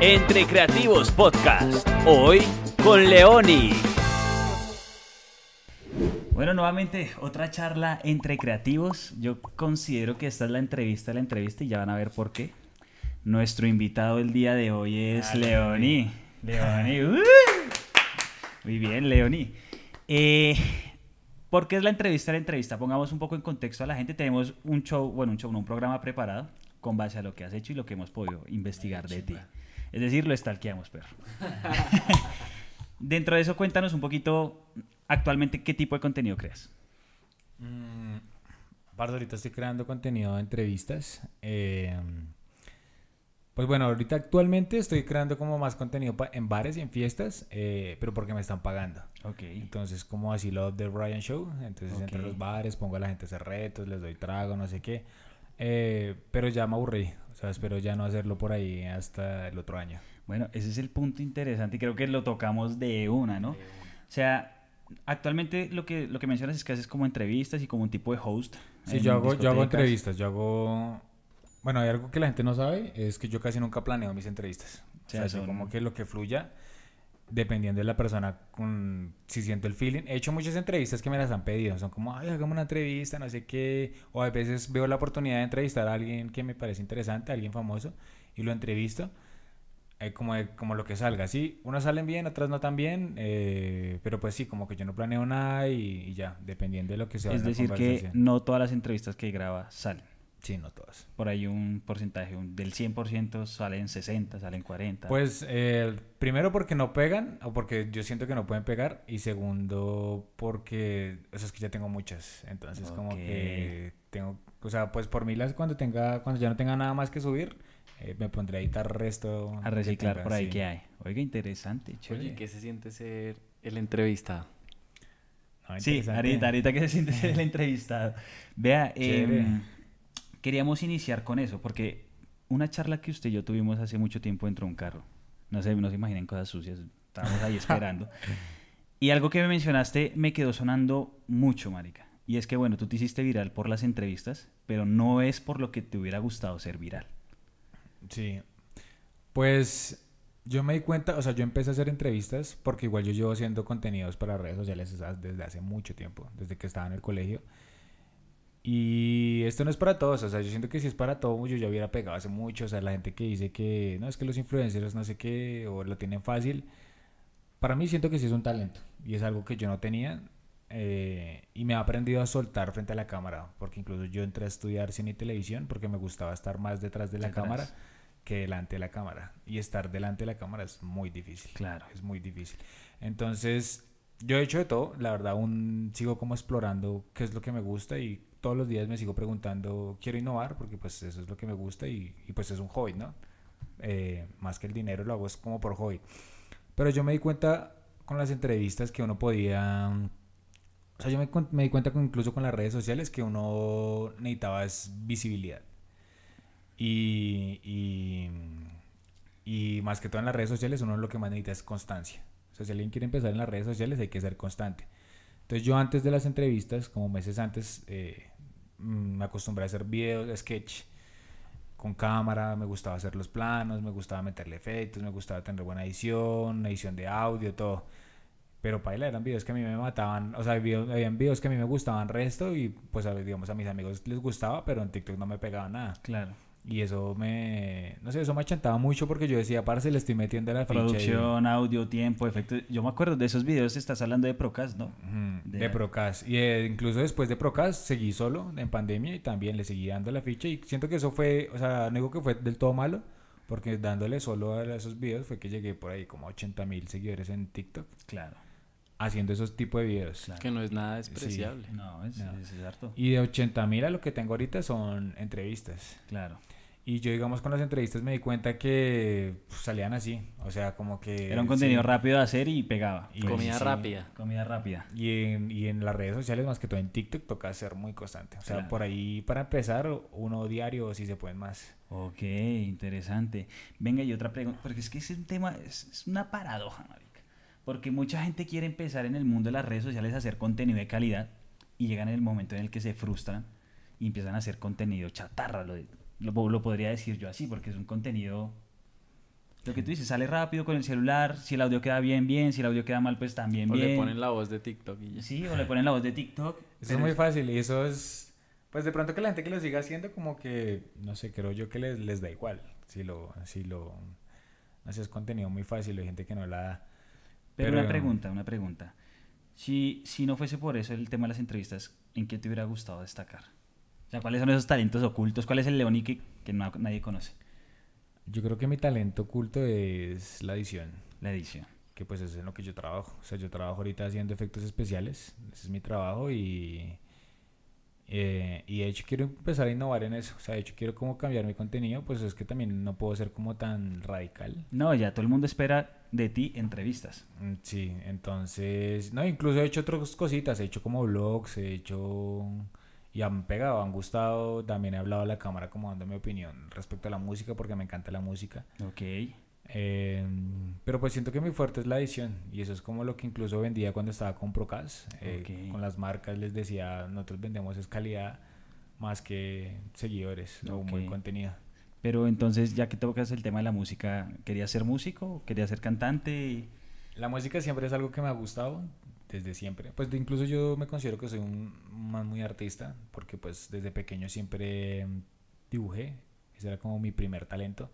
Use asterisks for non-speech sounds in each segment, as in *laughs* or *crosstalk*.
Entre Creativos Podcast. Hoy con Leoni. Bueno, nuevamente otra charla entre creativos. Yo considero que esta es la entrevista de la entrevista y ya van a ver por qué. Nuestro invitado el día de hoy es Ah, Leoni. Leoni. *laughs* ¡uh! Muy bien, Leoni. Eh, ¿Por qué es la entrevista de la entrevista? Pongamos un poco en contexto a la gente. Tenemos un show, bueno, un show, no, un programa preparado con base a lo que has hecho y lo que hemos podido investigar de ti. Es decir, lo estalqueamos, perro. *laughs* Dentro de eso, cuéntanos un poquito actualmente qué tipo de contenido creas. Mm, ahorita estoy creando contenido de entrevistas. eh, pues bueno, ahorita actualmente estoy creando como más contenido en bares y en fiestas, eh, pero porque me están pagando. Ok. Entonces, como así lo de Ryan Show. Entonces, entre los bares pongo a la gente a hacer retos, les doy trago, no sé qué. Eh, pero ya me aburrí. O sea, espero ya no hacerlo por ahí hasta el otro año. Bueno, ese es el punto interesante y creo que lo tocamos de una, ¿no? O sea, actualmente lo que, lo que mencionas es que haces como entrevistas y como un tipo de host. Sí, yo hago, yo hago entrevistas, yo hago... Bueno, hay algo que la gente no sabe, es que yo casi nunca planeo mis entrevistas. O sea, sea, yo son- como que lo que fluya, dependiendo de la persona, con, si siento el feeling. He hecho muchas entrevistas que me las han pedido, son como, ay, hagamos una entrevista, no sé qué. O a veces veo la oportunidad de entrevistar a alguien que me parece interesante, a alguien famoso, y lo entrevisto. eh, como, de- como lo que salga, sí, unas salen bien, otras no tan bien, eh, pero pues sí, como que yo no planeo nada y, y ya, dependiendo de lo que sea. Es decir, que no todas las entrevistas que graba salen. Sí, no todas. Por ahí un porcentaje, un- del 100% salen 60, salen 40. Pues eh, primero porque no pegan, o porque yo siento que no pueden pegar, y segundo porque, o sea, es que ya tengo muchas, entonces como que tengo, o sea, pues por mí las cuando tenga, cuando ya no tenga nada más que subir, eh, me pondré a editar resto. a reciclar tenga, por ahí sí. que hay. Oiga, interesante, chévere. Oye, ¿qué se siente ser el entrevistado? No, Sí, ahorita, ahorita que se siente ser el *laughs* entrevistado. Vea, Chévere. Queríamos iniciar con eso, porque una charla que usted y yo tuvimos hace mucho tiempo dentro de un carro. No sé, no se imaginen cosas sucias. Estábamos ahí *laughs* esperando. y algo que me mencionaste me quedó sonando mucho, marica. Y es que, bueno, tú te hiciste viral por las entrevistas, pero no es por lo que te hubiera gustado ser viral. Sí. Pues yo me di cuenta, o sea, yo empecé a hacer entrevistas porque igual yo llevo haciendo contenidos para redes sociales desde hace mucho tiempo, desde que estaba en el colegio. Y esto no es para todos, o sea, yo siento que si es para todos, yo ya hubiera pegado hace mucho, o sea, la gente que dice que no es que los influencers no sé qué, o lo tienen fácil, para mí siento que sí es un talento y es algo que yo no tenía eh, y me he aprendido a soltar frente a la cámara, porque incluso yo entré a estudiar cine y televisión porque me gustaba estar más detrás de la Detrás. cámara que delante de la cámara. Y estar delante de la cámara es muy difícil. Claro. Es muy difícil. Entonces, yo he hecho de todo. La verdad, aún sigo como explorando qué es lo que me gusta y todos los días me sigo preguntando, quiero innovar porque pues eso es lo que me gusta y, y, pues es un hobby, ¿no? Eh, más que el dinero lo hago es como por hobby. Pero yo me di cuenta con las entrevistas que uno podía... O sea, yo me, me di cuenta con, incluso con las redes sociales que uno necesitaba es visibilidad. Y, y, y más que todo en las redes sociales, uno lo que más necesita es constancia. O sea, si alguien quiere empezar en las redes sociales, hay que ser constante. Entonces, yo antes de las entrevistas, como meses antes, eh, me acostumbré a hacer videos, sketch con cámara, me gustaba hacer los planos, me gustaba meterle efectos, me gustaba tener buena edición, edición de audio, todo. Pero paila, eran videos que a mí me mataban, o sea, video- habían videos que a mí me gustaban resto y pues digamos a mis amigos les gustaba, pero en TikTok no me pegaba nada. Claro. Y eso me, no sé, eso me achantaba mucho porque yo decía, parce, le estoy metiendo la y- Producción, audio, tiempo, efectos. Yo me acuerdo de esos videos, estás hablando de Procast, ¿no? De- De, Procast. Y eh, incluso después de Procast seguí solo en pandemia y también le seguí dando la ficha. Y siento que eso fue, o sea, no digo que fue del todo malo, porque dándole solo a esos videos fue que llegué por ahí como a 80 mil seguidores en TikTok Claro. haciendo esos tipos de videos. Claro. Que no es nada despreciable. No, es, No. es harto. Y de 80 mil a lo que tengo ahorita son entrevistas. Claro. Y yo, digamos, con las entrevistas me di cuenta que pues, salían así. O sea, como que... Era un contenido sí. rápido de hacer y pegaba. Y- Comida sí. rápida. Comida rápida. Y en, y en las redes sociales, más que todo en TikTok, toca ser muy constante. O sea, Claro. por ahí para empezar, uno diario, si se pueden más. Ok, interesante. Venga, y otra pregunta, porque es que es un tema, es, es una paradoja, marica. Porque mucha gente quiere empezar en el mundo de las redes sociales a hacer contenido de calidad y llegan en el momento en el que se frustran y empiezan a hacer contenido chatarra, lo, lo, lo podría decir yo así, porque es un contenido Lo que tú dices, sale rápido con el celular, si el audio queda bien, bien, si el audio queda mal, pues también O bien. le ponen la voz de TikTok y ya. Sí, o le ponen la voz de TikTok. Eso pero es muy fácil y eso es, pues de pronto que la gente que lo siga haciendo como que, no sé, creo yo que les, les da igual. Si lo, si lo, no sé, es contenido muy fácil, hay gente que no la da. Pero, Pero- una pregunta, una pregunta. Si, si no fuese por eso el tema de las entrevistas, ¿en qué te hubiera gustado destacar? Sea, ¿cuáles son esos talentos ocultos? ¿Cuál es el Leoni que, que no- nadie conoce? Yo creo que mi talento oculto es la edición, La edición. que pues es en lo que yo trabajo. O sea, yo trabajo ahorita haciendo efectos especiales, ese es mi trabajo y, eh, y de hecho quiero empezar a innovar en eso. O sea, de hecho quiero como cambiar mi contenido, pues es que también no puedo ser como tan radical. No, ya todo el mundo espera de ti entrevistas. Mm, Sí, entonces, no, incluso he hecho otras cositas, he hecho como vlogs, he hecho y han pegado, han gustado, también he hablado a la cámara como dando mi opinión respecto a la música porque me encanta la música. Ok. Eh, pero pues siento que mi fuerte es la edición y eso es como lo que incluso vendía cuando estaba con Procas, eh, Ok. con las marcas les decía, nosotros vendemos es calidad más que seguidores o un buen contenido. Pero entonces, ya que tocas el tema de la música, ¿querías ser músico? ¿Querías ser cantante? La música siempre es algo que me ha gustado desde siempre. Pues de- incluso yo me considero que soy un man muy artista porque pues desde pequeño siempre dibujé. Ese era como mi primer talento.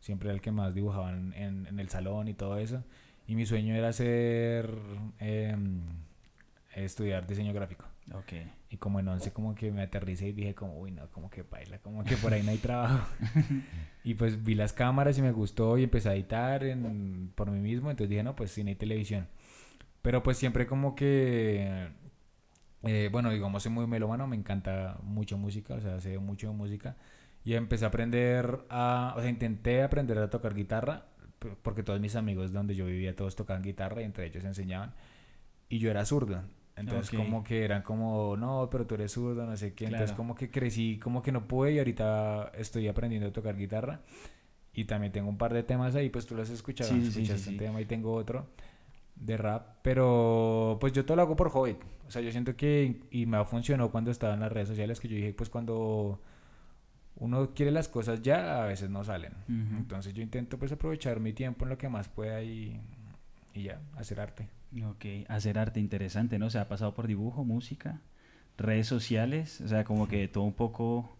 Siempre era el que más dibujaban en, en el salón y todo eso. Y mi sueño era ser em, estudiar diseño gráfico. Ok. Y como en 11 como que me aterricé y dije como, uy, no, como que baila, como que por ahí no hay trabajo. *laughs* y pues vi las cámaras y me gustó y empecé a editar en- por mí mismo, entonces dije, no, pues cine y televisión. Pero pues siempre como que, eh, bueno, digamos, soy muy melómano, me encanta mucho música, o sea, sé mucho de música. Y empecé a aprender a, o sea, intenté aprender a tocar guitarra, porque todos mis amigos donde yo vivía, todos tocaban guitarra y entre ellos enseñaban. Y yo era zurdo. Entonces Ok. como que eran como, no, pero tú eres zurdo, no sé qué. Entonces Claro. como que crecí, como que no pude y ahorita estoy aprendiendo a tocar guitarra. Y también tengo un par de temas ahí, pues tú los has escuchado, Sí, sí, sí, escuchaste sí, un tema y tengo otro de rap, pero pues yo todo lo hago por hobby. O sea, yo siento que y me funcionó cuando estaba en las redes sociales que yo dije, pues cuando uno quiere las cosas ya, a veces no salen. Ujú. Entonces yo intento pues aprovechar mi tiempo en lo que más pueda y, y ya, hacer arte. Ok, hacer arte interesante, ¿no? O sea, ha pasado por dibujo, música, redes sociales, o sea, como que todo un poco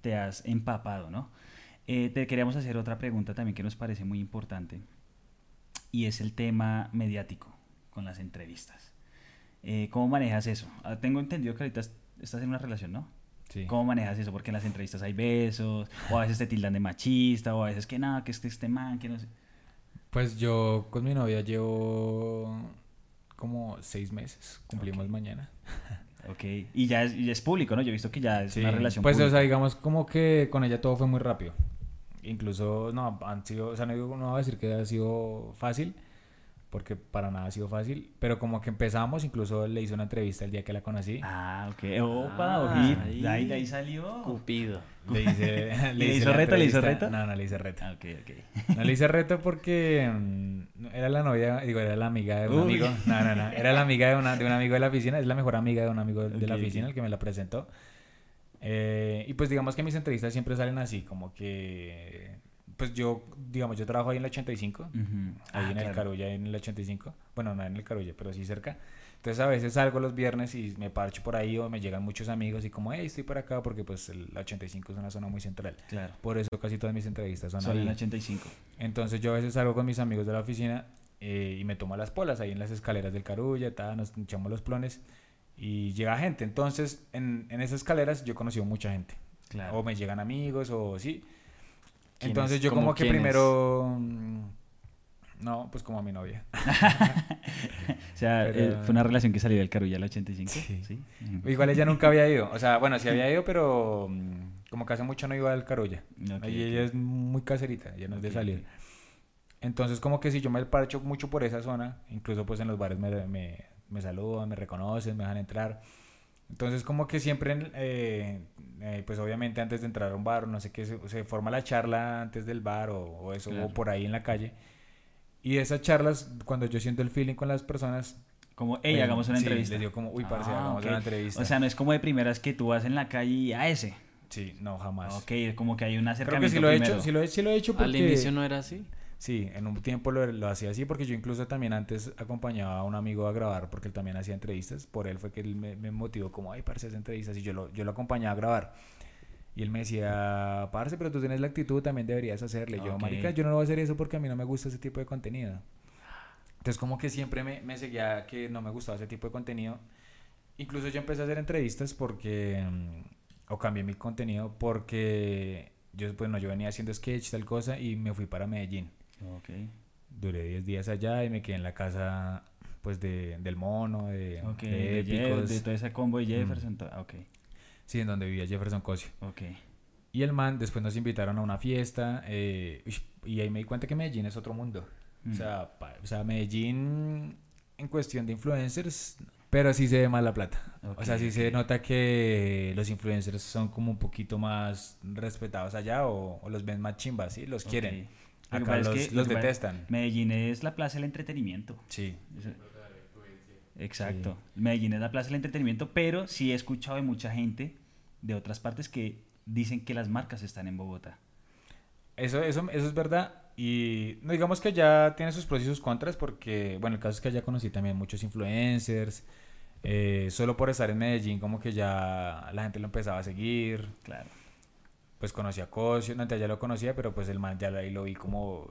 te has empapado, ¿no? Eh, te queríamos hacer otra pregunta también que nos parece muy importante y es el tema mediático con las entrevistas. Eh, ¿Cómo manejas eso? Ah, tengo entendido que ahorita est- estás en una relación, ¿no? Sí. ¿Cómo manejas eso? Porque en las entrevistas hay besos, o a veces te tildan de machista, o a veces que nada, que es que este man, que no sé. Pues yo con mi novia llevo como seis meses, cumplimos Ok. mañana. Ok, y ya es, y es público, ¿no? Yo he visto que ya es Sí, una relación Pues, o pública. sea, digamos como que con ella todo fue muy rápido. Incluso, no, han sido, o sea, no, digo- no voy a decir que ha sido fácil, porque para nada ha sido fácil, pero como que empezamos, incluso le hice una entrevista el día que la conocí. Ah, ok. Opa, Ah, ojito. ahí. De ahí, de ahí salió. Cupido. Le hice, *laughs* ¿Le hice hizo reto? ¿Le hizo reto? No, no le hice reto. Ah, ok, ok. No le hice *laughs* reto porque mm, era la novia, digo, era la amiga de un Uy. amigo. No, no, no. Era la amiga de, una, de un amigo de la oficina. Es la mejor amiga de un amigo de la oficina, ok. el que me la presentó. Eh, y pues digamos que mis entrevistas siempre salen así, como que... Pues yo, digamos, yo trabajo ahí en el 85. Ujú. Ahí Ah, en el. Carulla, en el 85. Bueno, no en el Carulla, pero sí cerca. Entonces a veces salgo los viernes y me parcho por ahí o me llegan muchos amigos y como, hey, estoy por acá porque pues el 85 es una zona muy central. Claro. Por eso casi todas mis entrevistas son ahí. en 85. Entonces yo a veces salgo con mis amigos de la oficina eh, y me tomo las polas ahí en las escaleras del Carulla, ta, nos echamos los plones y llega gente. Entonces en, en esas escaleras yo he conocido mucha gente. Claro. O me llegan amigos o sí. Entonces yo ¿Cómo como que primero... mm, No, pues como a mi novia. *laughs* O sea, Pero- eh, fue una relación que salió del Carulla al 85. Sí. Sí. Igual ella nunca había ido. O sea, bueno, sí *laughs* había ido, pero mm, como que hace mucho no iba al Carulla. Ok, y ella es muy caserita, ella no es de Ok, salir. Entonces como que si yo me parcho mucho por esa zona, incluso pues en los bares me, me, me saludan, me reconocen, me dejan entrar. Entonces como que siempre, eh, eh, pues obviamente antes de entrar a un bar o no sé qué, se, se forma la charla antes del bar o, o eso, Claro. o por ahí en la calle. Y esas charlas, cuando yo siento el feeling con las personas... Como, hey, eh, hagamos una sí, entrevista. les digo como, uy, parce, Ah, hagamos ok. una entrevista. O sea, no es como de primeras que tú vas en la calle y a ese. sí, no, jamás. Ok, como que hay un Creo acercamiento que sí lo he hecho, sí lo he, sí lo he hecho porque... Al inicio no era así. Sí, en un tiempo lo, lo hacía así porque yo incluso también antes acompañaba a un amigo a grabar porque él también hacía entrevistas. Por él fue que él me, me motivó como, ay, parce, hacer entrevistas y yo lo, yo lo acompañaba a grabar. Y él me decía, parce, pero tú tienes la actitud, también deberías hacerle. Yo, marica, yo no lo voy a hacer eso porque a mí no me gusta ese tipo de contenido. Entonces como que siempre me, me seguía que no me gustaba ese tipo de contenido. Incluso yo empecé a hacer entrevistas porque... mm, O cambié mi contenido porque yo, pues, no, yo venía haciendo sketch, tal cosa, y me fui para Medellín. Ok. Duré 10 días allá y me quedé en la casa pues de, del mono, de, Ok. de De, Jeff- épicos. de todo ese combo de Mm. Jefferson. to- Ok. Sí, en donde vivía Jefferson Cosio. Ok. Y el man, después nos invitaron a una fiesta eh, y ahí me di cuenta que Medellín es otro mundo. Mm. O, sea, pa- o sea, Medellín en cuestión de influencers, pero sí se ve más la plata. O sea, sí se nota que los influencers son como un poquito más respetados allá o, o los ven más chimbas, ¿sí? Los quieren. Ok. Lo que Acá pasa es los, que- lo los detestan. Medellín es la plaza del entretenimiento. Sí. Exacto. Medellín es la plaza del entretenimiento, pero sí he escuchado de mucha gente de otras partes que dicen que las marcas están en Bogotá. Eso, eso, eso es verdad. Y no digamos que ya tiene sus pros y sus contras porque, bueno, el caso es que allá conocí también muchos influencers. eh, solo por estar en Medellín como que ya la gente lo empezaba a seguir. Claro. Pues conocí a Cosio, no, ya lo conocía, pero pues el man ya ahí lo vi como...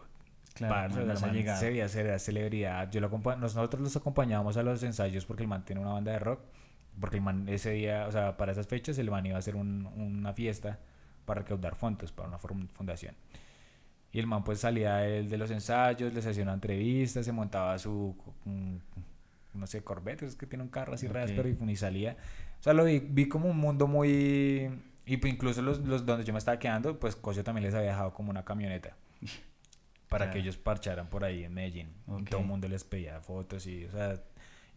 Claro, parce, más el man se veía ser celebridad. Yo lo nosotros los acompañábamos a los ensayos porque el man tiene una banda de rock. Porque el man ese día, o sea, para esas fechas el man iba a hacer un- una fiesta para recaudar fondos para una fundación. Y el man pues salía él de los ensayos, les hacía una entrevista, se montaba su, no sé, Corvette, es que tiene un carro así Ok. re áspero y, y salía. O sea, lo vi, vi como un mundo muy... Y pues incluso los, los donde yo me estaba quedando, pues Cosio también les había dejado como una camioneta. *laughs* Para que Claro. ellos parcharan por ahí en Medellín. Y todo el mundo les pedía fotos y, o sea...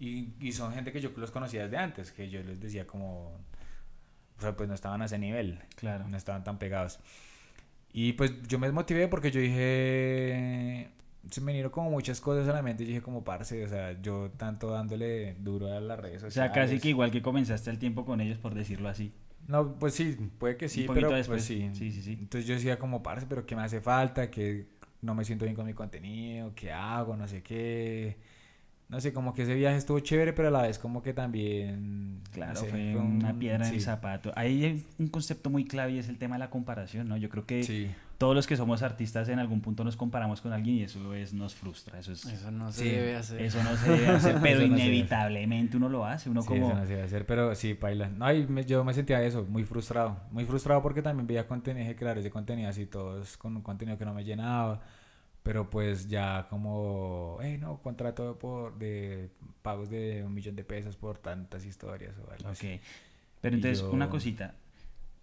Y, y son gente que yo los conocía desde antes, que yo les decía como... O sea, pues no estaban a ese nivel Claro. no estaban tan pegados. Y pues yo me desmotivé porque yo dije, se me vinieron como muchas cosas a la mente y dije como parce, o sea, yo tanto dándole duro a las redes O sociales. sea, casi que igual que comenzaste el tiempo con ellos, por decirlo así. No, pues sí, puede que sí, pero después. pues sí. Sí, sí, sí. Entonces yo decía como parce, pero ¿qué me hace falta? Que no me siento bien con mi contenido, ¿qué hago? No sé qué. No sé, como que ese viaje estuvo chévere, pero a la vez como que también... no Claro, sé, fue, un- una piedra en el zapato. Ahí hay un concepto muy clave y es el tema de la comparación, ¿no? Yo creo que Sí. Todos los que somos artistas en algún punto nos comparamos con alguien y eso es, nos frustra. Eso, es, Eso no se Sí. debe hacer. eso no se debe hacer, *laughs* pero no debe. inevitablemente uno lo hace. Uno Sí, como... eso no se a hacer, pero sí, paila. No, me- yo me sentía eso, muy frustrado. Muy frustrado porque también veía contenido, creadores de contenido así, todos con un contenido que no me llenaba. Pero pues ya como, hey, no, contrato por, de pagos de un millón de pesos por tantas historias o algo así. Ok. Pero entonces, yo- una cosita,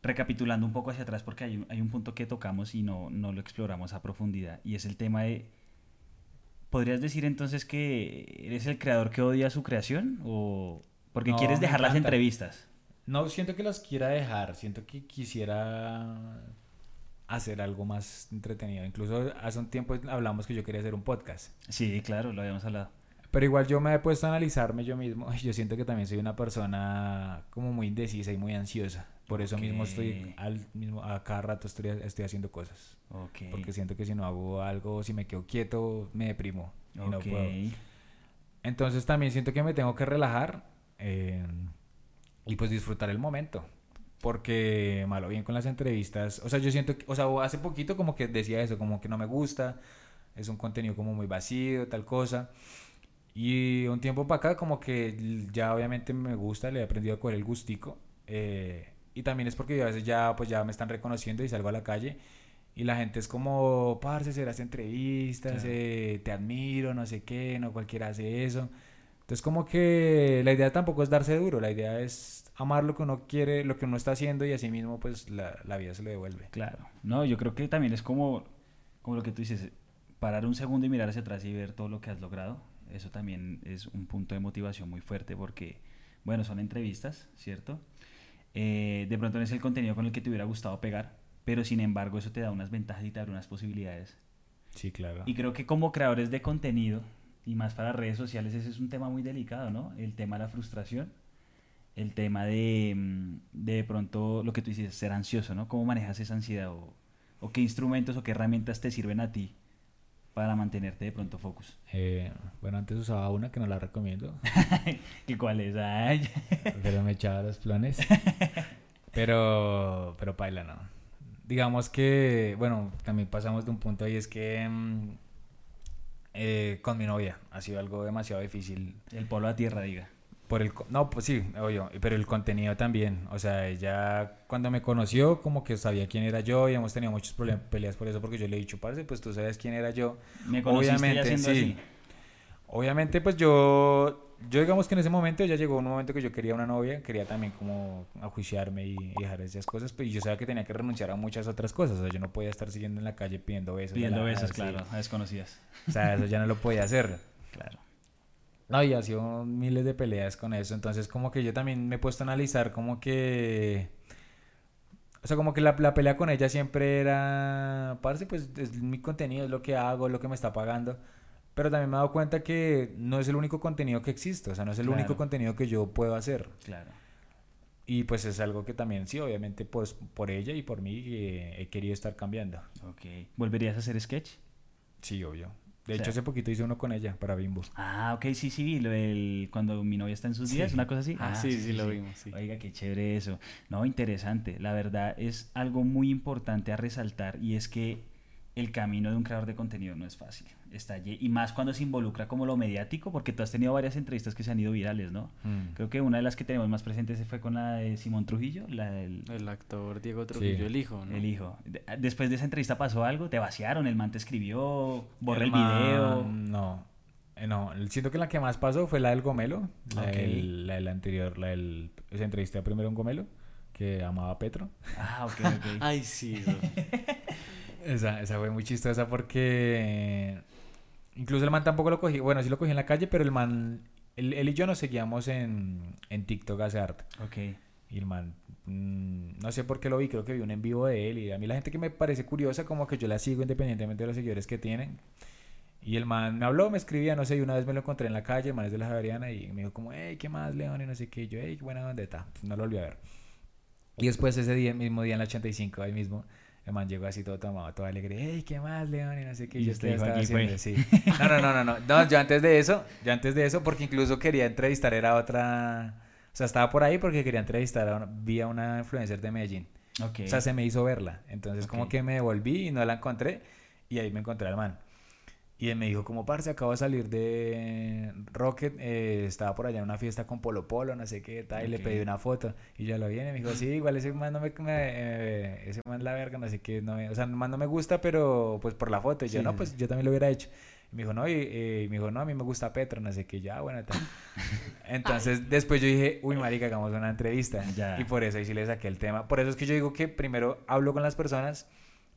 recapitulando un poco hacia atrás, porque hay un, hay un punto que tocamos y no, no lo exploramos a profundidad, y es el tema de... ¿Podrías decir entonces que eres el creador que odia su creación? ¿O porque No, quieres dejar las entrevistas? No siento que las quiera dejar, siento que quisiera hacer algo más entretenido. Incluso hace un tiempo hablamos que yo quería hacer un podcast. Sí, claro, lo habíamos hablado. Pero igual yo me he puesto a analizarme yo mismo. y *laughs* Yo siento que también soy una persona como muy indecisa y muy ansiosa. Por eso mismo estoy al mismo a cada rato estoy, estoy haciendo cosas. Ok. Porque siento que si no hago algo, si me quedo quieto, me deprimo y no puedo. Entonces también siento que me tengo que relajar eh, y pues disfrutar el momento. Porque malo bien con las entrevistas. O sea, yo siento que, o sea, hace poquito como que decía eso, como que no me gusta, es un contenido como muy vacío, tal cosa. Y un tiempo para acá como que ya obviamente me gusta, le he aprendido a coger el gustico. eh, y también es porque a veces ya pues ya me están reconociendo y salgo a la calle y la gente es como, parce, serás entrevistas, Claro. eh, te admiro, no sé qué, no cualquiera hace eso. Entonces como que la idea tampoco es darse duro, la idea es amar lo que uno quiere, lo que uno está haciendo y así mismo pues la, la vida se lo devuelve. Claro. No, yo creo que también es como, como lo que tú dices, parar un segundo y mirar hacia atrás y ver todo lo que has logrado. Eso también es un punto de motivación muy fuerte porque, bueno, son entrevistas, ¿cierto? Eh, de pronto no es el contenido con el que te hubiera gustado pegar, pero sin embargo eso te da unas ventajas y te abre unas posibilidades. Sí, claro. Y creo que como creadores de contenido, y más para redes sociales, ese es un tema muy delicado, ¿no? El tema de la frustración, el tema de mm, de pronto lo que tú dices, ser ansioso, ¿no? ¿Cómo manejas esa ansiedad? O, o qué instrumentos o qué herramientas te sirven a ti para mantenerte de pronto focus? Eh, bueno, antes usaba una que no la recomiendo, *laughs* ¿Y cuál es? Ay, *laughs* pero me echaba los planes. *laughs* Pero, pero paila, no. Digamos que, bueno, también pasamos de un punto y es que mm, eh, con mi novia ha sido algo demasiado difícil el polo a tierra, diga. Por el no pues sí obvio pero el contenido también o sea ella cuando me conoció como que sabía quién era yo y hemos tenido muchos problemas peleas por eso porque yo le he dicho parce pues tú sabes quién era yo Me Obviamente, sí. así. Obviamente, pues yo, yo digamos que en ese momento ya llegó un momento que yo quería una novia, quería también como ajuiciarme y, y dejar esas cosas, pero yo sabía que tenía que renunciar a muchas otras cosas, o sea, yo no podía estar siguiendo en la calle pidiendo besos. Pidiendo la- besos, claro, a desconocidas. O sea, eso ya no lo podía hacer. *laughs* Claro. No, y ha sido miles de peleas con eso, entonces como que yo también me he puesto a analizar como que... O sea, como que la, la pelea con ella siempre era, parce, pues es mi contenido, es lo que hago, es lo que me está pagando. Pero también me he dado cuenta que no es el único contenido que existe, o sea, no es el Claro. único contenido que yo puedo hacer. Claro. Y pues es algo que también, sí, obviamente, pues por ella y por mí eh, he querido estar cambiando. Ok. ¿Volverías a hacer sketch? Sí, obvio. De O hecho, sea- hace poquito hice uno con ella para Bimbo. Ah, ok, sí, sí, lo del cuando mi novia está en sus días, Sí. una cosa así. Ah, sí, sí, lo vimos, sí. Oiga, qué chévere eso. No, interesante. La verdad es algo muy importante a resaltar y es que el camino de un creador de contenido no es fácil. Está lle- y más cuando se involucra como lo mediático, porque tú has tenido varias entrevistas que se han ido virales, ¿no? Mm. Creo que una de las que tenemos más presentes fue con la de Simón Trujillo, la del El actor Diego Trujillo, Sí. el hijo, ¿no? el hijo. De- Después de esa entrevista pasó algo, te vaciaron, el man te escribió, borré el, man, video. No. Eh, No, siento que la que más pasó fue la del gomelo. La, del, la del anterior, la del. Esa entrevista primero a un gomelo que amaba a Petro. Ah, ok, ok. *laughs* Ay, sí. *laughs* Esa, esa fue muy chistosa porque. Incluso el man tampoco lo cogí. Bueno, sí lo cogí en la calle, pero el man. Él, él y yo nos seguíamos en, en TikTok hace harto. ok. Y el man, mm, no sé por qué lo vi, creo que vi un en vivo de él. Y a mí la gente que me parece curiosa, como que yo la sigo independientemente de los seguidores que tienen. Y el man me habló, me escribía, no sé, y una vez me lo encontré en la calle, el man es de la Javeriana, y me dijo como, hey, ¿qué más, León? Y no sé qué. Y yo, hey, qué buena bandeta. Pues no lo volví a ver. Y después ese día, mismo día en la 85, ahí mismo, el man llegó así todo tomado, todo alegre, hey, ¿qué más, León? Y no sé qué. Y yo usted ¿qué dijo, estaba "Aquí fue". haciendo?". Sí. *laughs* No, no, no, no, no. No, yo antes de eso, yo antes de eso, porque incluso quería entrevistar, era otra... O sea, estaba por ahí porque quería entrevistar a una, vi a una influencer de Medellín. O sea, se me hizo verla. Entonces, como que me devolví y no la encontré. Y ahí me encontré al man. Y él me dijo, como parce, acabo de salir de Rocket. eh, estaba por allá en una fiesta con Polo Polo, no sé qué tal. Y le pedí una foto. Y ya lo viene. Me dijo, sí, igual ese man no me. me- eh, ese man la verga, no sé qué. No me- o sea, el man no me gusta, pero pues por la foto. Y yo, no, pues yo también lo hubiera hecho. Y me dijo, no, y, eh, me dijo, no, a mí me gusta Petro, no sé qué. Ya, bueno, tal. *laughs* Entonces, después yo dije, uy, marica, hagamos una entrevista. Ya. Y por eso ahí sí le saqué el tema. Por eso es que yo digo que primero hablo con las personas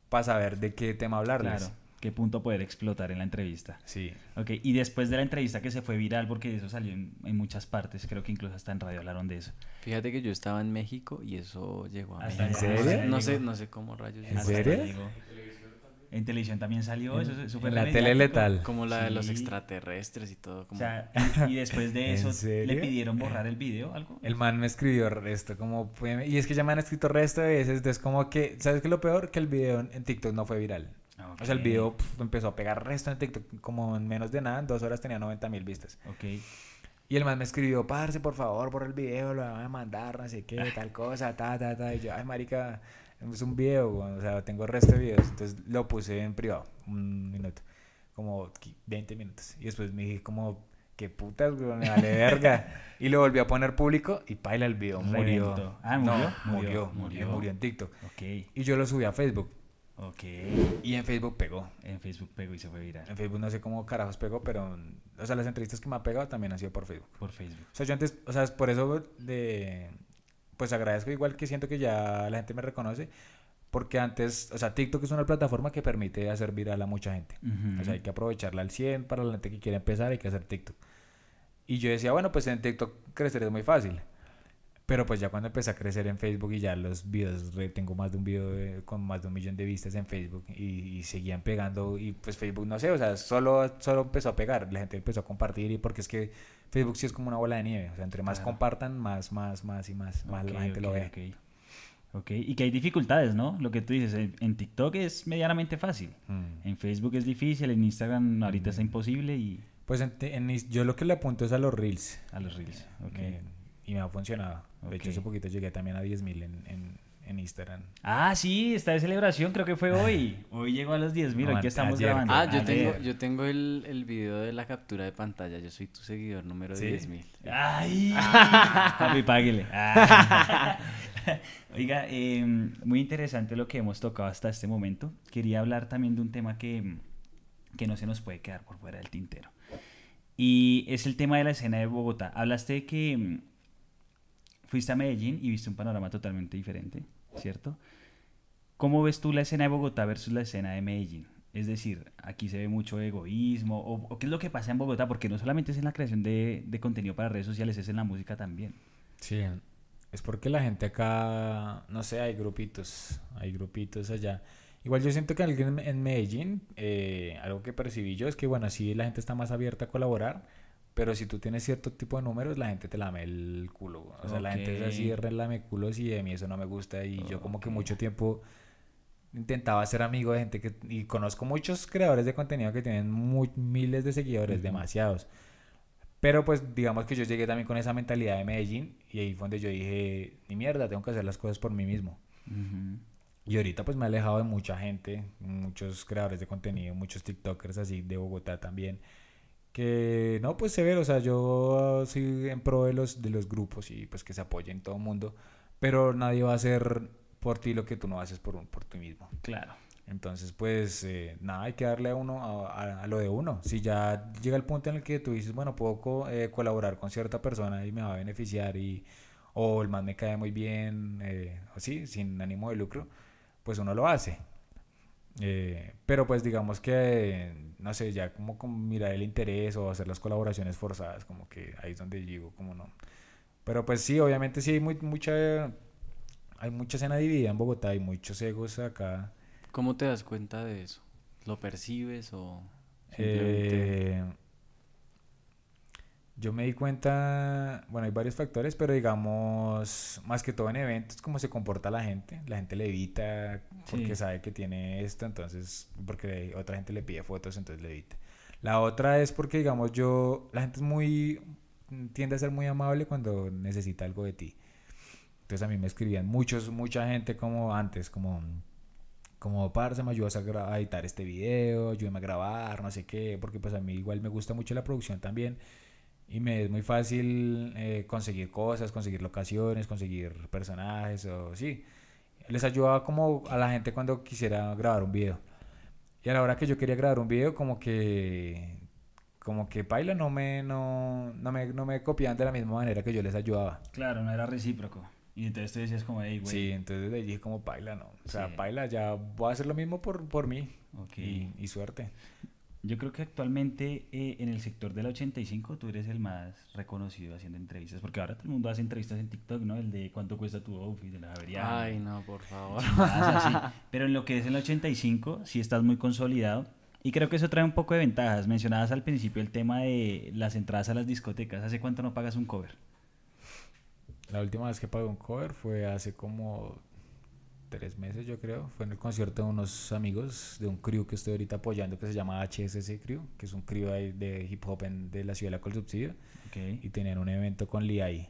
para saber de qué tema hablarles. Claro. ¿Qué punto poder explotar en la entrevista? Sí. Ok, y después de la entrevista que se fue viral, porque eso salió en, en muchas partes, creo que incluso hasta en radio hablaron de eso. Fíjate que yo estaba en México y eso llegó a Hasta México. ¿En No sé- serio? No sé, no sé cómo rayos ¿En serio? En televisión también salió, eso, eso fue en la tele letal. Como la de los extraterrestres y todo. O sea, y, y después de *laughs* ¿En eso, ¿le pidieron borrar el video algo? El man me escribió resto, como... Y es que ya me han escrito resto de veces, entonces como que... ¿Sabes qué es lo peor? Que el video en TikTok no fue viral. O sea, el video pf, empezó a pegar resto en TikTok, como en menos de nada, en dos horas tenía 90 mil vistas. Ok. Y el man me escribió, parce, por favor, borra el video, lo van a mandar, no sé qué, *laughs* tal cosa, ta, ta, ta. Y yo, ay, marica, es un video, weón, o sea, tengo resto de videos. Entonces lo puse en privado, un minuto, como qui- 20 minutos. Y después me dije, como, qué putas, weón, me vale verga. *laughs* y lo volví a poner público y paila el video, murió. Ah, No, ¿murió? murió, Murió, murió, murió. murió en TikTok. Ok, Y yo lo subí a Facebook. Ok. Y en Facebook pegó. En Facebook pegó y se fue viral. En Facebook no sé cómo carajos pegó, pero, o sea, las entrevistas que me ha pegado también han sido por Facebook. Por Facebook. O sea, yo antes, o sea, es por eso de, pues agradezco igual que siento que ya la gente me reconoce, porque antes, o sea, TikTok es una plataforma que permite hacer viral a mucha gente. O sea, hay que aprovecharla al 100 para la gente que quiere empezar, hay que hacer TikTok. Y yo decía, bueno, pues en TikTok crecer es muy fácil. Pero pues ya cuando empecé a crecer en Facebook y ya los videos, tengo más de un video de- con más de un millón de vistas en Facebook y, y seguían pegando y pues Facebook no sé, o sea, solo, solo empezó a pegar, la gente empezó a compartir y porque es que Facebook sí es como una bola de nieve, o sea, entre más Claro. compartan, más, más, más y más, más la gente lo ve. ok. Ok, y que hay dificultades, ¿no? Lo que tú dices, en, en TikTok es medianamente fácil. Mm. En Facebook es difícil, en Instagram ahorita está imposible y Pues en- en yo lo que le apunto es a los reels. a los reels. Ok. Eh, y me ha funcionado. De hecho, hace poquito llegué también a 10.000 en, en, en Instagram. Ah, sí, está de celebración, creo que fue hoy. *laughs* Hoy llegó a los 10.000, No, hoy que estamos ayer, grabando. Ah, yo Ayer. tengo, yo tengo el, el video de la captura de pantalla. Yo soy tu seguidor número ¿Sí? 10.000. ¡Ay! *laughs* Papi, páguele. *laughs* Oiga, eh, muy interesante lo que hemos tocado hasta este momento. Quería hablar también de un tema que, que no se nos puede quedar por fuera del tintero. Y es el tema de la escena de Bogotá. Hablaste de que mm, fuiste a Medellín y viste un panorama totalmente diferente, ¿cierto? ¿Cómo ves tú la escena de Bogotá versus la escena de Medellín? Es decir, aquí se ve mucho egoísmo, o, qué es lo que pasa en Bogotá, porque no solamente es en la creación de, contenido para redes sociales, es en la música también. Sí, es porque la gente acá, no sé, hay grupitos, hay grupitos allá. Igual yo siento que alguien en- en Medellín, eh, algo que percibí yo es que, bueno, sí, la gente está más abierta a colaborar, pero si tú tienes cierto tipo de números, la gente te lame el culo. O sea, la gente es así, relame culos y a mí eso no me gusta. Y yo como que mucho tiempo intentaba ser amigo de gente que... Y conozco muchos creadores de contenido que tienen muy- miles de seguidores, demasiados. Pero pues digamos que yo llegué también con esa mentalidad de Medellín y ahí fue donde yo dije, ni mierda, tengo que hacer las cosas por mí mismo. Ujú. Y ahorita pues me he alejado de mucha gente, muchos creadores de contenido, muchos TikTokers así de Bogotá también. Que no, pues severo, o sea, yo soy en pro de los, de los grupos y pues que se apoyen todo el mundo, pero nadie va a hacer por ti lo que tú no haces por, un- por ti mismo. Claro. Entonces, pues a nada, hay que darle a uno a, a- a lo de uno. Si ya llega el punto en el que tú dices, bueno, puedo co- eh, colaborar con cierta persona y me va a beneficiar y o el man me cae muy bien, eh, así, sin ánimo de lucro, pues uno lo hace. Eh, pero pues digamos que, no sé, ya como, como mirar el interés o hacer las colaboraciones forzadas, como que ahí es donde digo, como no. Pero pues sí, obviamente sí hay muy, mucha, hay mucha escena dividida en Bogotá, hay muchos egos acá. ¿Cómo te das cuenta de eso? ¿Lo percibes o simplemente... Eh, yo me di cuenta, bueno, hay varios factores, pero digamos, más que todo en eventos, cómo se comporta la gente. La gente le evita porque Sí. sabe que tiene esto, entonces, porque otra gente le pide fotos, entonces le evita. La otra es porque, digamos, yo, la gente es muy, tiende a ser muy amable cuando necesita algo de ti. Entonces a mí me escribían muchos, mucha gente como antes, como, como, parce, me ayudas a editar este video, ayúdame a grabar, no sé qué, porque pues a mí igual me gusta mucho la producción también y me es muy fácil eh, conseguir cosas, conseguir locaciones, conseguir personajes o sí. Les ayudaba como a la gente cuando quisiera grabar un video. Y a la hora que yo quería grabar un video, como que como que paila no me no, no me no me copiaban de la misma manera que yo les ayudaba. Claro, no era recíproco. Y entonces tú decías como, hey, güey. Sí, entonces le dije como paila, no. O sea, Sí. paila, ya voy a hacer lo mismo por, por mí. Y, y suerte. Yo creo que actualmente eh, en el sector del 85 tú eres el más reconocido haciendo entrevistas, porque ahora todo el mundo hace entrevistas en TikTok, ¿no? El de cuánto cuesta tu outfit, de la Javeriana. Ay, no, por favor. así. *laughs* Pero en lo que es el 85 sí estás muy consolidado y creo que eso trae un poco de ventajas. Mencionabas al principio el tema de las entradas a las discotecas. ¿Hace cuánto no pagas un cover? La última vez que pagué un cover fue hace como tres meses, yo creo. Fue en el concierto de unos amigos de un crew que estoy ahorita apoyando que se llama HSC Crew, que es un crew de hip hop en- de la ciudad de la Col Subsidio. Ok. Y tenían un evento con Lee ahí.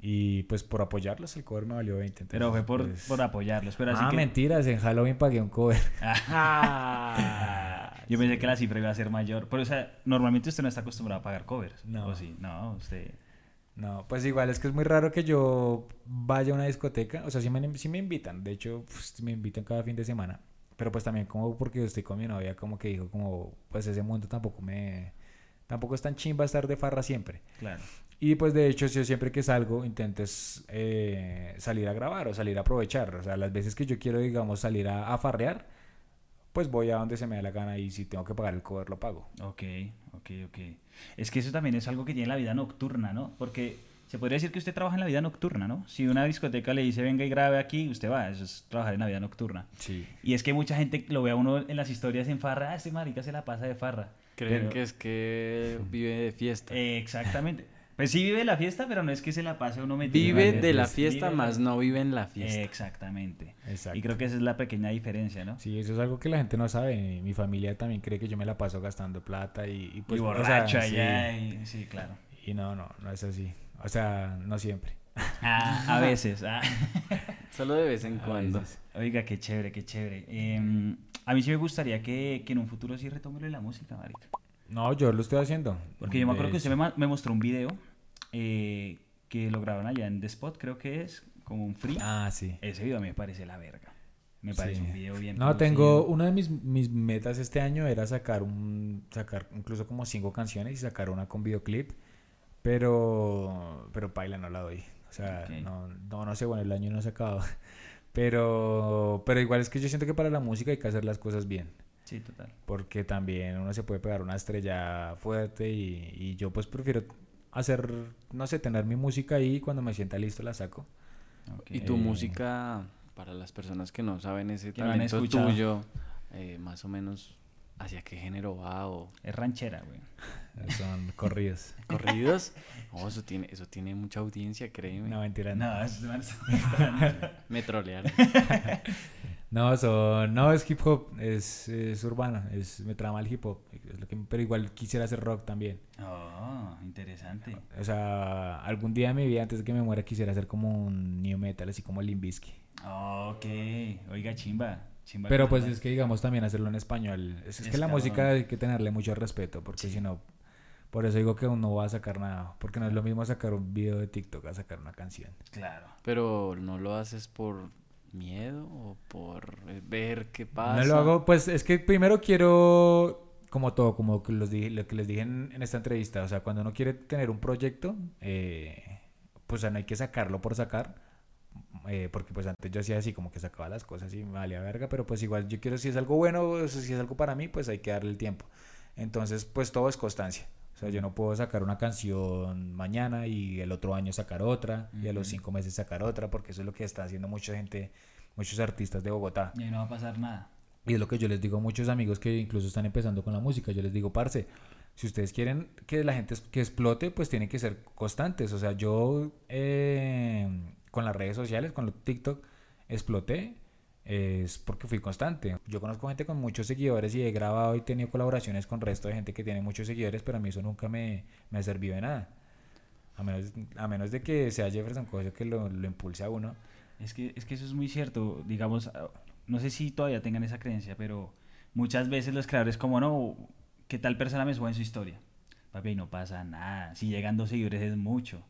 Y pues por apoyarlos el cover me valió 20. Pero fue entonces, por, pues- por apoyarlos. Pero así ah, que... mentiras, en Halloween pagué un cover. *laughs* *laughs* Yo pensé que la cifra iba a ser mayor. Pero, o sea, normalmente usted no está acostumbrado a pagar covers. No. ¿O sí? No, usted... No, pues igual es que es muy raro que yo vaya a una discoteca. O sea, sí me, sí me invitan. De hecho, pues, me invitan cada fin de semana. Pero pues también como porque estoy con mi novia, como que dijo, como, pues ese mundo tampoco me... Tampoco es tan chimba estar de farra siempre. Claro. Y pues de hecho, yo siempre que salgo intentes eh, salir a grabar o salir a aprovechar. O sea, las veces que yo quiero, digamos, salir a, a farrear, pues voy a donde se me da la gana y si tengo que pagar el cover, lo pago. Ok, ok, ok. Es que eso también es algo que tiene la vida nocturna, ¿no? Porque se podría decir que usted trabaja en la vida nocturna, ¿no? Si una discoteca le dice venga y grabe aquí, usted va, eso es trabajar en la vida nocturna. Sí. Y es que mucha gente lo ve a uno en las historias en farra, ah, este marica se la pasa de farra. Creen Pero- que es que *laughs* vive de fiesta. Eh, exactamente. Pues sí vive la fiesta, pero no es que se la pase uno metido. Vive de la fiesta. Vive más no vive en la fiesta. Exactamente. Exacto. Y creo que esa es la pequeña diferencia, ¿no? Sí, eso es algo que la gente no sabe. Mi familia también cree que yo me la paso gastando plata y, y pues y o sea, borracho sí. allá. y- sí, claro. Y no, no, no es así. O sea, no siempre. Ah, a veces. ah. *laughs* Solo de vez en A cuando. veces. Oiga, qué chévere, qué chévere. Em, a mí sí me gustaría que, que en un futuro sí retome la música, marica. No, yo lo estoy haciendo. Porque yo me acuerdo que usted me, me mostró un video eh, que lo grabaron allá en The Spot, creo que es, como un free. Ah, sí. Ese video a mí me parece la verga. Me parece Sí. un video bien No, producido. tengo, una de mis, mis metas este año era sacar un, sacar incluso como cinco canciones y sacar una con videoclip, pero, pero paila no la doy. O sea, no, no, no sé, bueno, el año no se acaba. *laughs* Pero, pero igual es que yo siento que para la música hay que hacer las cosas bien. Sí, total. Porque también uno se puede pegar una estrella fuerte y, y yo pues prefiero hacer, no sé, tener mi música ahí y cuando me sienta listo la saco. Ok. Y tu Eh, música, para las personas que no saben ese no talento escuchado. tuyo, eh, más o menos, ¿hacia qué género va? ¿O Es ranchera, güey. Son *laughs* corridos. corridos? No, eso tiene, eso tiene mucha audiencia, créeme. No, mentira. No, *laughs* es, Me *laughs* trolearon. No, son- no es hip hop, es, es urbano, es, me trama el hip hop, es lo que- pero igual quisiera hacer rock también. Oh, interesante. O sea, algún día de mi vida, antes de que me muera, quisiera hacer como un new metal, así como Limbisky. Ok, oiga, chimba. chimba Pero pues es que, digamos, también hacerlo en español. Es, es Es que la cabrón. música hay que tenerle mucho respeto, porque si no, por eso digo que uno no va a sacar nada, porque no es lo mismo sacar un video de TikTok a sacar una canción. Claro. Pero no lo haces por miedo o por eh, ver qué pasa. No lo hago, pues es que primero quiero, como todo, como los dije, lo que les dije en, en esta entrevista, o sea, cuando uno quiere tener un proyecto, eh, pues o sea, no hay que sacarlo por sacar, eh, porque pues antes yo hacía así, como que sacaba las cosas y me valía verga, pero pues igual yo quiero, si es algo bueno, o si es algo para mí, pues hay que darle el tiempo. Entonces, pues todo es constancia. O sea, yo no puedo sacar una canción mañana y el otro año sacar otra y a los cinco meses sacar otra, porque eso es lo que está haciendo mucha gente, muchos artistas de Bogotá. Y ahí no va a pasar nada. Y es lo que yo les digo a muchos amigos que incluso están empezando con la música. Yo les digo, parce, si ustedes quieren que la gente que explote, pues tienen que ser constantes. O sea, yo eh, con las redes sociales, con los TikTok, exploté. Es porque fui constante. Yo conozco gente con muchos seguidores y he grabado y tenido colaboraciones con resto de gente que tiene muchos seguidores, pero a mí eso nunca me, me servido de nada. A menos, a menos de que sea Jefferson Cojo que lo, lo impulse a uno. Es que, es que eso es muy cierto. Digamos, ah, no sé si todavía tengan esa creencia, pero muchas veces los creadores como, no, que tal persona me sube en su historia. Papi, no pasa nada. Si llegan dos seguidores es mucho.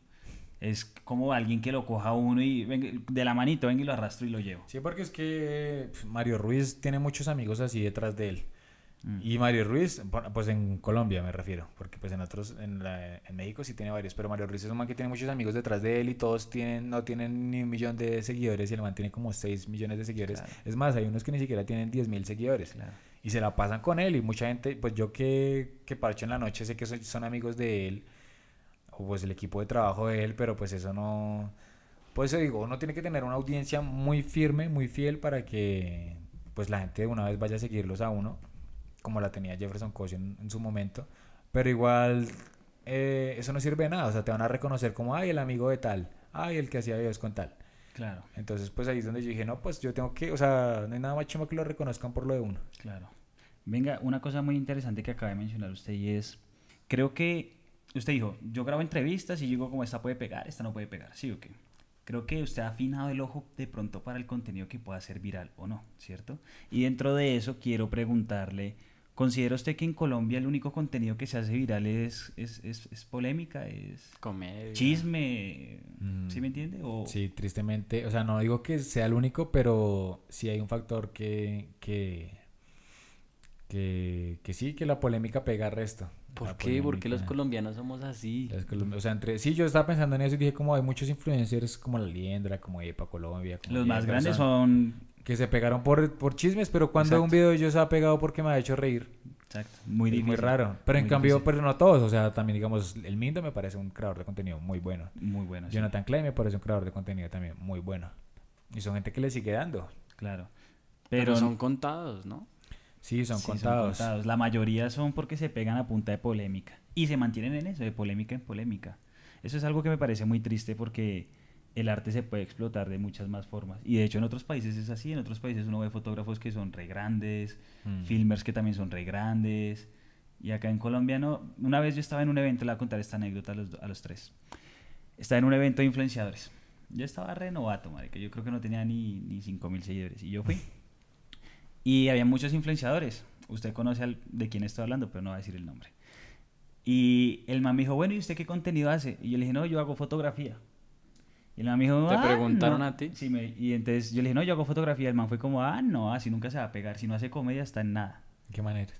Es como alguien que lo coja a uno y venga, de la manito, venga y lo arrastro y lo llevo. Sí, porque es que pf, Mario Ruiz tiene muchos amigos así detrás de él. Mm. Y Mario Ruiz, pues en Colombia me refiero, porque pues en otros, en, la- en México sí tiene varios, pero Mario Ruiz es un man que tiene muchos amigos detrás de él y todos tienen, no tienen ni un millón de seguidores y el man tiene como 6 millones de seguidores. Claro. Es más, hay unos que ni siquiera tienen 10 mil seguidores Claro. y se la pasan con él y mucha gente, pues yo que, que parcho en la noche sé que son, son amigos de él o pues el equipo de trabajo de él, pero pues eso no... Pues eso digo, uno tiene que tener una audiencia muy firme, muy fiel para que pues la gente de una vez vaya a seguirlos a uno, como la tenía Jefferson Coach en, en su momento. Pero igual eh, eso no sirve de nada, o sea, te van a reconocer como, ay, el amigo de tal, ay, el que hacía videos con tal. Claro, Entonces, pues ahí es donde yo dije, no, pues yo tengo que, o sea, no hay nada más chimo que lo reconozcan por lo de uno. claro. Venga, una cosa muy interesante que acaba de mencionar usted y es, creo que usted dijo, yo grabo entrevistas y digo como esta puede pegar, esta no puede pegar, ¿sí o qué? Creo que usted ha afinado el ojo de pronto para el contenido que pueda ser viral o no, ¿cierto? Y dentro de eso quiero preguntarle, ¿considera usted que en Colombia el único contenido que se hace viral es, es, es, es polémica, es Comedia. chisme, Mm. ¿sí me entiende? O, Sí, tristemente, o sea, no digo que sea el único, pero sí hay un factor que, que, que, que sí, que la polémica pega resto. ¿Por La qué? ¿Por qué los colombianos somos así? O sea, entre, sí, yo estaba pensando en eso y dije como hay muchos influencers como La Liendra, como Epa Colombia. como los más grandes son... Que se pegaron por, por chismes, pero cuando un Exacto. video de ellos se ha pegado porque me ha hecho reír. Exacto, muy y difícil. muy raro. Pero en cambio, difícil. pero no todos. O sea, también digamos, el Mindo me parece un creador de contenido muy bueno. Muy bueno, sí, Jonathan Clay me parece un creador de contenido también muy bueno. Y son gente que le sigue dando. claro. Pero, Pero, son contados, ¿no? Sí, son Sí, contados. La mayoría son porque se pegan a punta de polémica. Y se mantienen en eso, de polémica en polémica. Eso es algo que me parece muy triste porque el arte se puede explotar de muchas más formas. Y de hecho en otros países es así, en otros países uno ve fotógrafos que son re grandes, Mm. filmers que también son re grandes. Y acá en Colombia no. Una vez yo estaba en un evento, le voy a contar esta anécdota a los, a los tres. Estaba en un evento de influenciadores. Yo estaba re novato, marica. Yo creo que no tenía ni, ni 5 mil seguidores. Y yo fui. *laughs* Y había muchos influenciadores. Usted conoce al- de quién estoy hablando, pero no va a decir el nombre. Y el man me dijo, bueno, ¿y usted qué contenido hace? Y yo le dije, no, yo hago fotografía. Y el man me dijo, ¿Te "Ah, preguntaron no". a ti? Sí, me- y entonces yo le dije, no, yo hago fotografía. El man fue como, ah, no, así nunca se va a pegar. Si no hace comedia, está en nada. ¿Qué manera?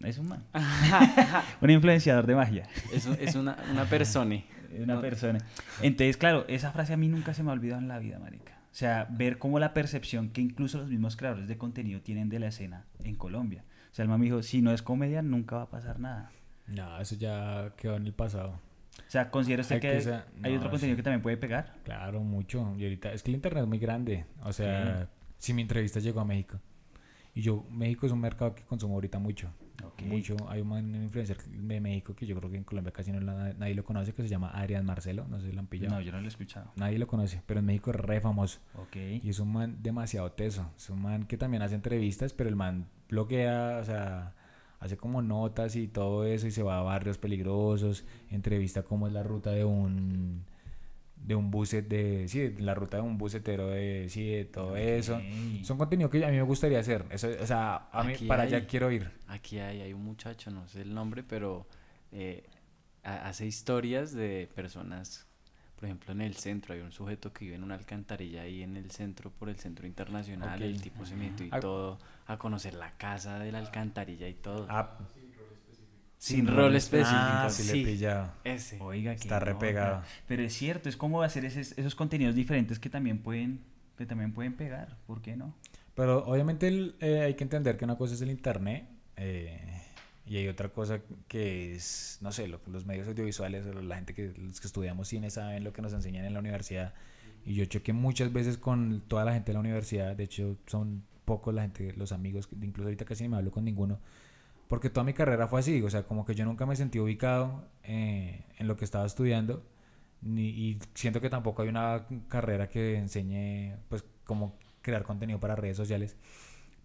Es un man. *laughs* *laughs* un influenciador de magia. Es, es una, una persona. *laughs* Una No. persona. Entonces, claro, esa frase a mí nunca se me ha olvidado en la vida, marica. O sea, ver cómo la percepción que incluso los mismos creadores de contenido tienen de la escena en Colombia. O sea, el man me dijo, si no es comedia, nunca va a pasar nada. No, eso ya quedó en el pasado. O sea, ¿considera usted Hay que, hay no, otro sí. contenido que también puede pegar? Claro, mucho. Y ahorita es que el internet es muy grande. O sea, si mi entrevista llegó a México. Y yo, México es un mercado que consumo ahorita mucho. Mucho. Hay un influencer de México que yo creo que en Colombia casi no la- nadie lo conoce, que se llama Adrián Marcelo. No sé si lo han pillado. No, yo no lo he escuchado. Nadie lo conoce, pero en México es re famoso. Ok. Y es un man demasiado teso. Es un man que también hace entrevistas, pero el man bloquea, o sea, hace como notas y todo eso y se va a barrios peligrosos, entrevista cómo es la ruta de un de un buset de sí, la ruta de un bucetero de sí, de todo eso. Son contenido que a mí me gustaría hacer. Eso, o sea, a mí Aquí para hay- allá quiero ir. Aquí hay, hay un muchacho, no sé el nombre, pero eh, ha- hace historias de personas, por ejemplo, en el centro. Hay un sujeto que vive en una alcantarilla ahí en el centro, por el centro internacional. Ok. El tipo se metió y Ah. todo a conocer la casa de la alcantarilla y todo. Ah, Sin rol específico. ah, sí, le ese. Oiga, que Está re pegado. Pero es cierto, es como hacer esos, esos contenidos diferentes que también pueden, que también pueden pegar. ¿Por qué no? Pero obviamente el- eh, hay que entender que una cosa es el internet eh, y hay otra cosa que es, no sé, lo, los medios audiovisuales o la gente que, los que estudiamos cine saben lo que nos enseñan en la universidad. Y yo choqué muchas veces con toda la gente de la universidad. De hecho, son pocos la gente, los amigos, incluso ahorita casi ni me hablo con ninguno. Porque toda mi carrera fue así, o sea, como que yo nunca me sentí ubicado eh, en lo que estaba estudiando. Ni, y siento que tampoco hay una carrera que enseñe, pues, cómo crear contenido para redes sociales.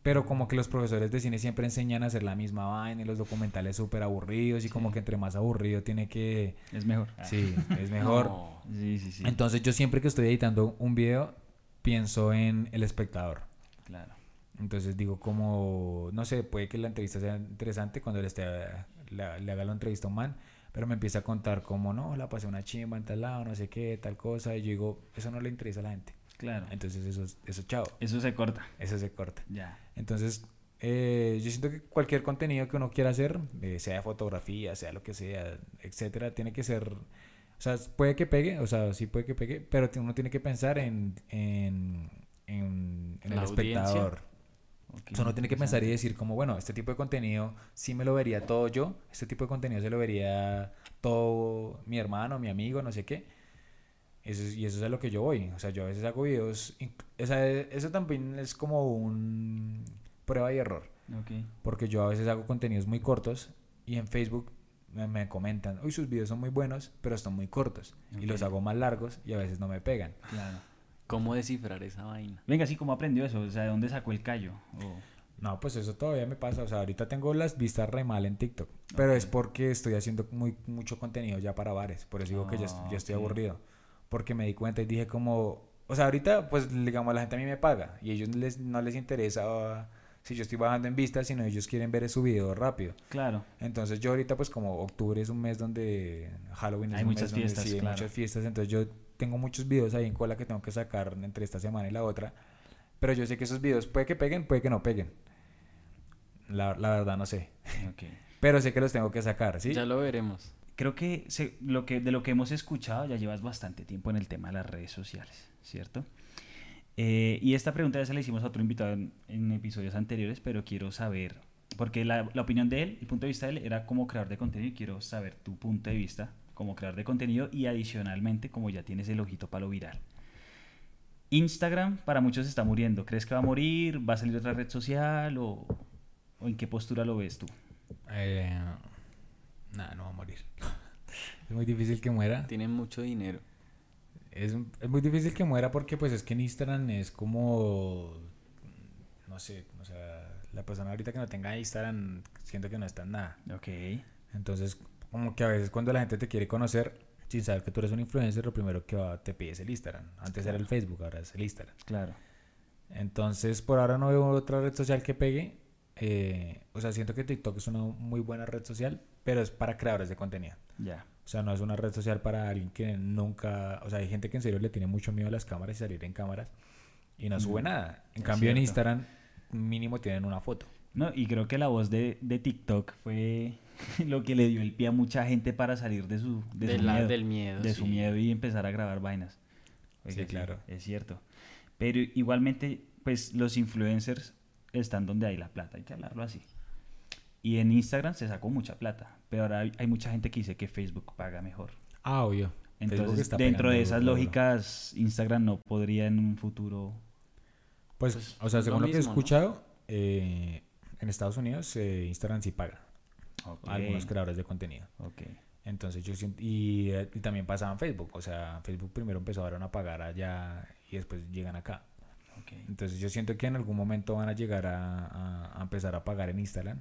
Pero como que los profesores de cine siempre enseñan a hacer la misma vaina y los documentales súper aburridos y como Sí. que entre más aburrido tiene que... Es mejor. *laughs* Sí, es mejor. No. Sí, sí, sí. Entonces yo siempre que estoy editando un video pienso en el espectador. claro. Entonces digo como, no sé, puede que la entrevista sea interesante cuando le, esté, le, le haga la entrevista a un man, pero me empieza a contar como, no, la pasé una chimba en tal lado, no sé qué, tal cosa, y yo digo, eso no le interesa a la gente. Claro. Entonces eso, eso chao, Eso se corta. eso se corta. Ya. Entonces, eh, yo siento que cualquier contenido que uno quiera hacer, eh, sea de fotografía, sea lo que sea, etcétera, tiene que ser, o sea, puede que pegue, o sea, sí puede que pegue, pero uno tiene que pensar en, en, en, en el audiencia. espectador. Ok, O sea, uno tiene que pensar y decir como, bueno, este tipo de contenido sí me lo vería todo yo, este tipo de contenido se lo vería todo mi hermano, mi amigo, no sé qué. Eso es- y eso es a lo que yo voy. O sea, yo a veces hago videos, sea, eso también es como un prueba y error. Ok. Porque yo a veces hago contenidos muy cortos y en Facebook me, me comentan, uy, sus videos son muy buenos, pero están muy cortos. Y los hago más largos y a veces no me pegan. Claro. ¿Cómo descifrar esa vaina? Venga, sí, ¿cómo aprendió eso? O sea, ¿de dónde sacó el callo? O- No, pues eso todavía me pasa. O sea, ahorita tengo las vistas re mal en TikTok. Pero es porque estoy haciendo muy, mucho contenido ya para bares. Por eso digo que ya, ya estoy ok. aburrido. Porque me di cuenta y dije como... O sea, ahorita, pues, digamos, la gente a mí me paga. Y a ellos les, no les interesa ah, si yo estoy bajando en vistas, sino ellos quieren ver su video rápido. Claro. Entonces yo ahorita, pues, como octubre es un mes donde... Halloween es Hay un muchas mes donde fiestas, sí, hay claro. muchas fiestas. Entonces yo tengo muchos videos ahí en cola que tengo que sacar entre esta semana y la otra. Pero yo sé que esos videos puede que peguen, puede que no peguen. La, la verdad no sé. Ok. *laughs* Pero sé que los tengo que sacar, ¿sí? Ya lo veremos. Creo que se- lo que de lo que hemos escuchado ya llevas bastante tiempo en el tema de las redes sociales, ¿cierto? Eh, y esta pregunta ya se la hicimos a otro invitado en, en episodios anteriores, pero quiero saber, porque la, la opinión de él, el punto de vista de él era como creador de contenido y quiero saber tu punto de vista como creador de contenido y adicionalmente como ya tienes el ojito para lo viral. Instagram para muchos está muriendo. ¿Crees que va a morir? ¿Va a salir otra red social? ¿O, o en qué postura lo ves tú? Eh, nada, no va a morir. *laughs* Es muy difícil que muera. Tienen mucho dinero. Es, es muy difícil que muera porque pues es que en Instagram es como... No sé, o sea, la persona ahorita que no tenga Instagram siento que no está en nada. Ok. Entonces, como que a veces cuando la gente te quiere conocer, sin saber que tú eres un influencer, lo primero que va- te pide es el Instagram. Antes era el Facebook, ahora es el Instagram. Claro. Entonces, por ahora no veo otra red social que pegue. Eh, o sea, siento que TikTok es una muy buena red social, pero es para creadores de contenido. Ya. O sea, no es una red social para alguien que nunca... O sea, hay gente que en serio le tiene mucho miedo a las cámaras y salir en cámaras y no sube Mm, nada. En es cambio, en. Instagram mínimo tienen una foto. No, y creo que la voz de, de TikTok fue *laughs* lo que le dio el pie a mucha gente para salir de su, de De su la- miedo. del miedo, De su miedo y empezar a grabar vainas. Sí, claro. Es cierto. Pero igualmente, pues los influencers están donde hay la plata, hay que hablarlo así. Y en Instagram se sacó mucha plata, pero ahora hay, hay mucha gente que dice que Facebook paga mejor. Ah, obvio. Entonces, está dentro de esas duro. lógicas, Instagram no podría en un futuro... Pues, Pues, o sea, lo según lo, que he escuchado, eh, en Estados Unidos eh, Instagram sí paga algunos creadores de contenido. Entonces yo y, eh, y también pasaba en Facebook, o sea, Facebook primero empezaron a pagar allá y después llegan acá. Entonces yo siento que en algún momento van a llegar a, a- a empezar a pagar en Instagram.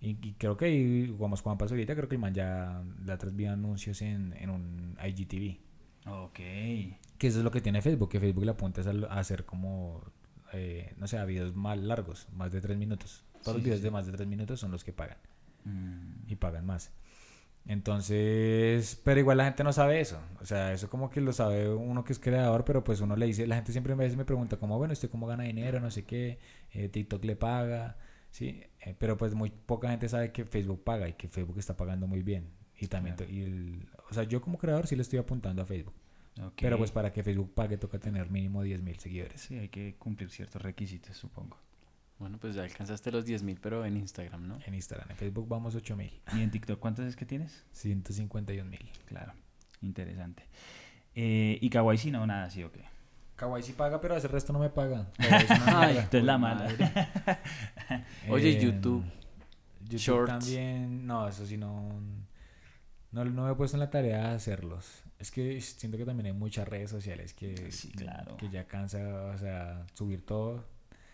Y, y creo que ahí, como Juan pasó ahorita, creo que el man ya la vi anuncios en, en un IGTV. Ok. Que eso es lo que tiene Facebook, que Facebook le apunta a hacer como, eh, no sé, a videos más largos, más de tres minutos. Todos Sí, los videos sí. de más de tres minutos son los que pagan Mm, y pagan más. Entonces, pero igual la gente no sabe eso. O sea, eso como que lo sabe uno que es creador, pero pues uno le dice, la gente siempre a veces me pregunta como, bueno, ¿usted cómo gana dinero? No sé qué, eh, TikTok le paga, ¿sí? Eh, pero pues muy poca gente sabe que Facebook paga y que Facebook está pagando muy bien. Y también, Claro. y el- o sea, yo como creador sí le estoy apuntando a Facebook. ok. Pero pues para que Facebook pague toca tener mínimo 10.000 seguidores Sí, hay que cumplir ciertos requisitos, supongo. Bueno, pues ya alcanzaste los 10.000, pero en Instagram, ¿no? en Instagram. En Facebook vamos 8.000, ¿Y en TikTok cuántos es que tienes? 151.000. Claro, interesante. Eh, ¿Y Kawaii sí no? Nada así, ok. Kawaii sí paga, pero ese resto no me paga. *laughs* Ay, mierda. Entonces la mala. *laughs* Oye, YouTube. YouTube Shorts. también. No, eso sí no. No, no me he puesto en la tarea de hacerlos. Es que siento que también hay muchas redes sociales que, Sí, claro. que ya cansa, o sea, subir todo,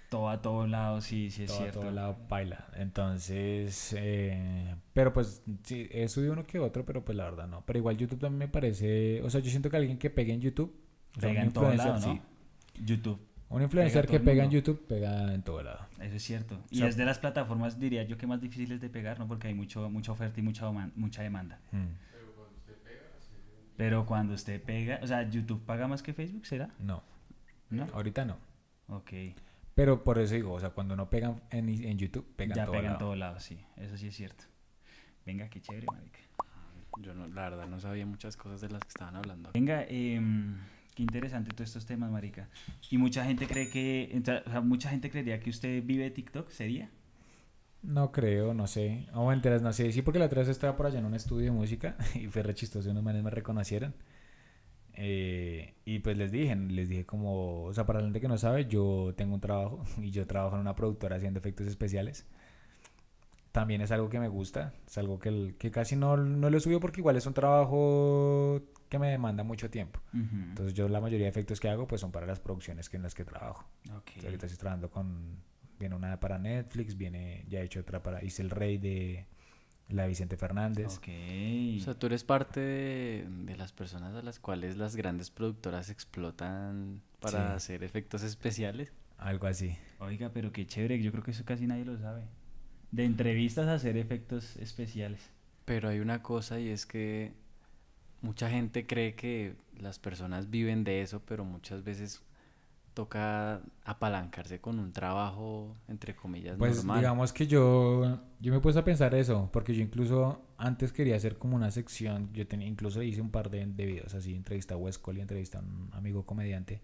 Todo a todos lados, sí, sí es todo a cierto. todo lado baila. Entonces, eh, pero pues sí, he subido uno que otro, pero pues la verdad no. Pero igual YouTube también me parece, o sea, yo siento que alguien que pegue en YouTube, o sea, Pega un en todo lado, ¿no? sí, YouTube, un influencer que pega en. YouTube, pega en todo lado. eso es cierto. Y sea- es de las plataformas, diría yo, que más difíciles de pegar, ¿no? Porque hay mucho, mucha oferta y mucha, mucha demanda. Mm, Pero cuando usted pega, o sea, YouTube paga más que Facebook, ¿será? No, ¿No? ahorita no. Ok. Pero por eso digo, o sea, cuando no pegan en, en YouTube, pegan ya todo pega en lado. todos lados, sí. Eso sí es cierto. Venga, qué chévere, marica. Yo no, la verdad no sabía muchas cosas de las que estaban hablando. Venga, em, qué interesante todos estos temas, marica. Y mucha gente cree que, o sea, mucha gente creería que usted vive de TikTok, ¿sería? No creo, no sé. No, enteras, no sé. Sí, porque la otra vez estaba por allá en un estudio de música *laughs* y fue re chistoso. Unos manes me reconocieron. Eh, y pues les dije, les dije como, o sea, para la gente que no sabe, yo tengo un trabajo *laughs* y yo trabajo en una productora haciendo efectos especiales. También es algo que me gusta, es algo que, que casi no, no lo subido porque igual es un trabajo que me demanda mucho tiempo. Entonces yo la mayoría de efectos que hago pues son para las producciones que en las que trabajo. Ok. Entonces, ahorita estoy trabajando con. Viene una para Netflix, viene. Ya he hecho otra para. Hice el rey de la de Vicente Fernández. Ok. O sea, tú eres parte de, de las personas a las cuales las grandes productoras explotan para Sí. hacer efectos especiales. Algo así. Oiga, pero qué chévere, yo creo que eso casi nadie lo sabe. De entrevistas a hacer efectos especiales. Pero hay una cosa y es que mucha gente cree que las personas viven de eso, pero muchas veces toca apalancarse con un trabajo, entre comillas, Pues normal. digamos que yo. Yo me he puesto a pensar eso. Porque yo incluso antes quería hacer como una sección. Yo tenía, incluso hice un par de, de videos así. Entrevista a West Cole y entrevista a un amigo comediante.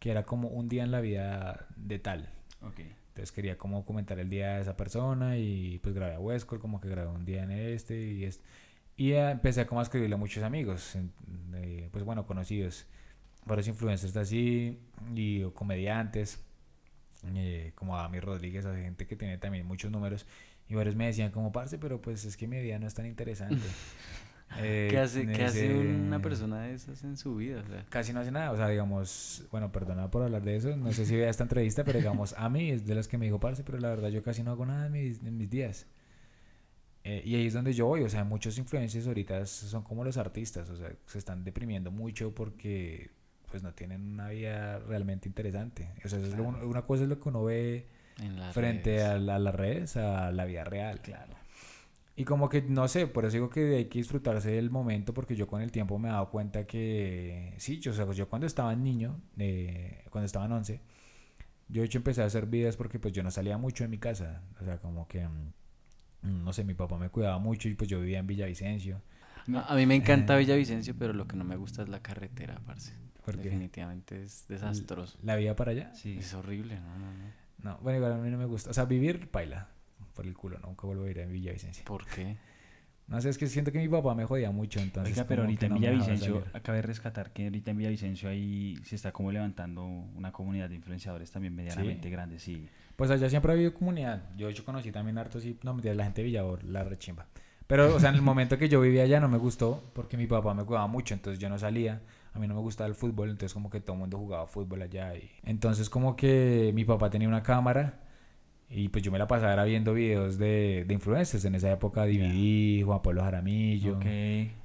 Que era como un día en la vida de tal. Entonces quería como comentar el día de esa persona y pues grabé a Westcol, como que grabé un día en este y este. Y empecé a como a escribirle a muchos amigos, eh, pues bueno, conocidos, varios influencers así y o comediantes, eh, como Ami Rodríguez, o gente que tiene también muchos números. Y varios me decían como, parce, pero pues es que mi vida no es tan interesante. *laughs* Eh, ¿Qué hace, ¿qué hace una persona de esas en su vida? O sea, Casi no hace nada, o sea, digamos, bueno, perdona por hablar de eso, no sé si vea esta entrevista, pero digamos, a mí es de las que me dijo, parce, pero la verdad yo casi no hago nada en mis, en mis días. Eh, y ahí es donde yo voy, o sea, muchos influencers ahorita son como los artistas, o sea, se están deprimiendo mucho porque pues no tienen una vida realmente interesante. O sea, eso es lo- Claro. una cosa es lo que uno ve frente redes. a, la- a las redes, a la vida real. Claro. Y como que, no sé, por eso digo que hay que disfrutarse del momento, porque yo con el tiempo me he dado cuenta que, sí, yo, o sea, yo cuando estaba niño, eh, cuando estaba en 11, yo de hecho empecé a hacer videos porque pues yo no salía mucho de mi casa, o sea, como que, mm, no sé, mi papá me cuidaba mucho y pues yo vivía en Villavicencio. A, a mí me encanta Eh. Villavicencio, pero lo que no me gusta es la carretera, parce. ¿Por qué? Definitivamente es desastroso. La vida para allá. Sí. Es horrible, no, no, no. No, bueno, igual a mí no me gusta, o sea, vivir, paila, por el culo, nunca vuelvo a ir a Villavicencio. ¿Por qué? No sé, es que siento que mi papá me jodía mucho, entonces... Oiga, pero ahorita en no Villavicencio, salir. acabé de rescatar que ahorita en Villavicencio ahí se está como levantando una comunidad de influenciadores también medianamente grande, sí. Pues allá siempre ha habido comunidad. Yo hecho conocí también hartos y no mentira, la gente de Villavor, la rechimba. Pero, o sea, en el momento que yo vivía allá no me gustó porque mi papá me cuidaba mucho, entonces yo no salía. A mí no me gustaba el fútbol, entonces como que todo el mundo jugaba fútbol allá. Y... Entonces como que mi papá tenía una cámara y pues yo me la pasaba era viendo videos de, de influencers. En esa época DVD, Juan Pablo Jaramillo.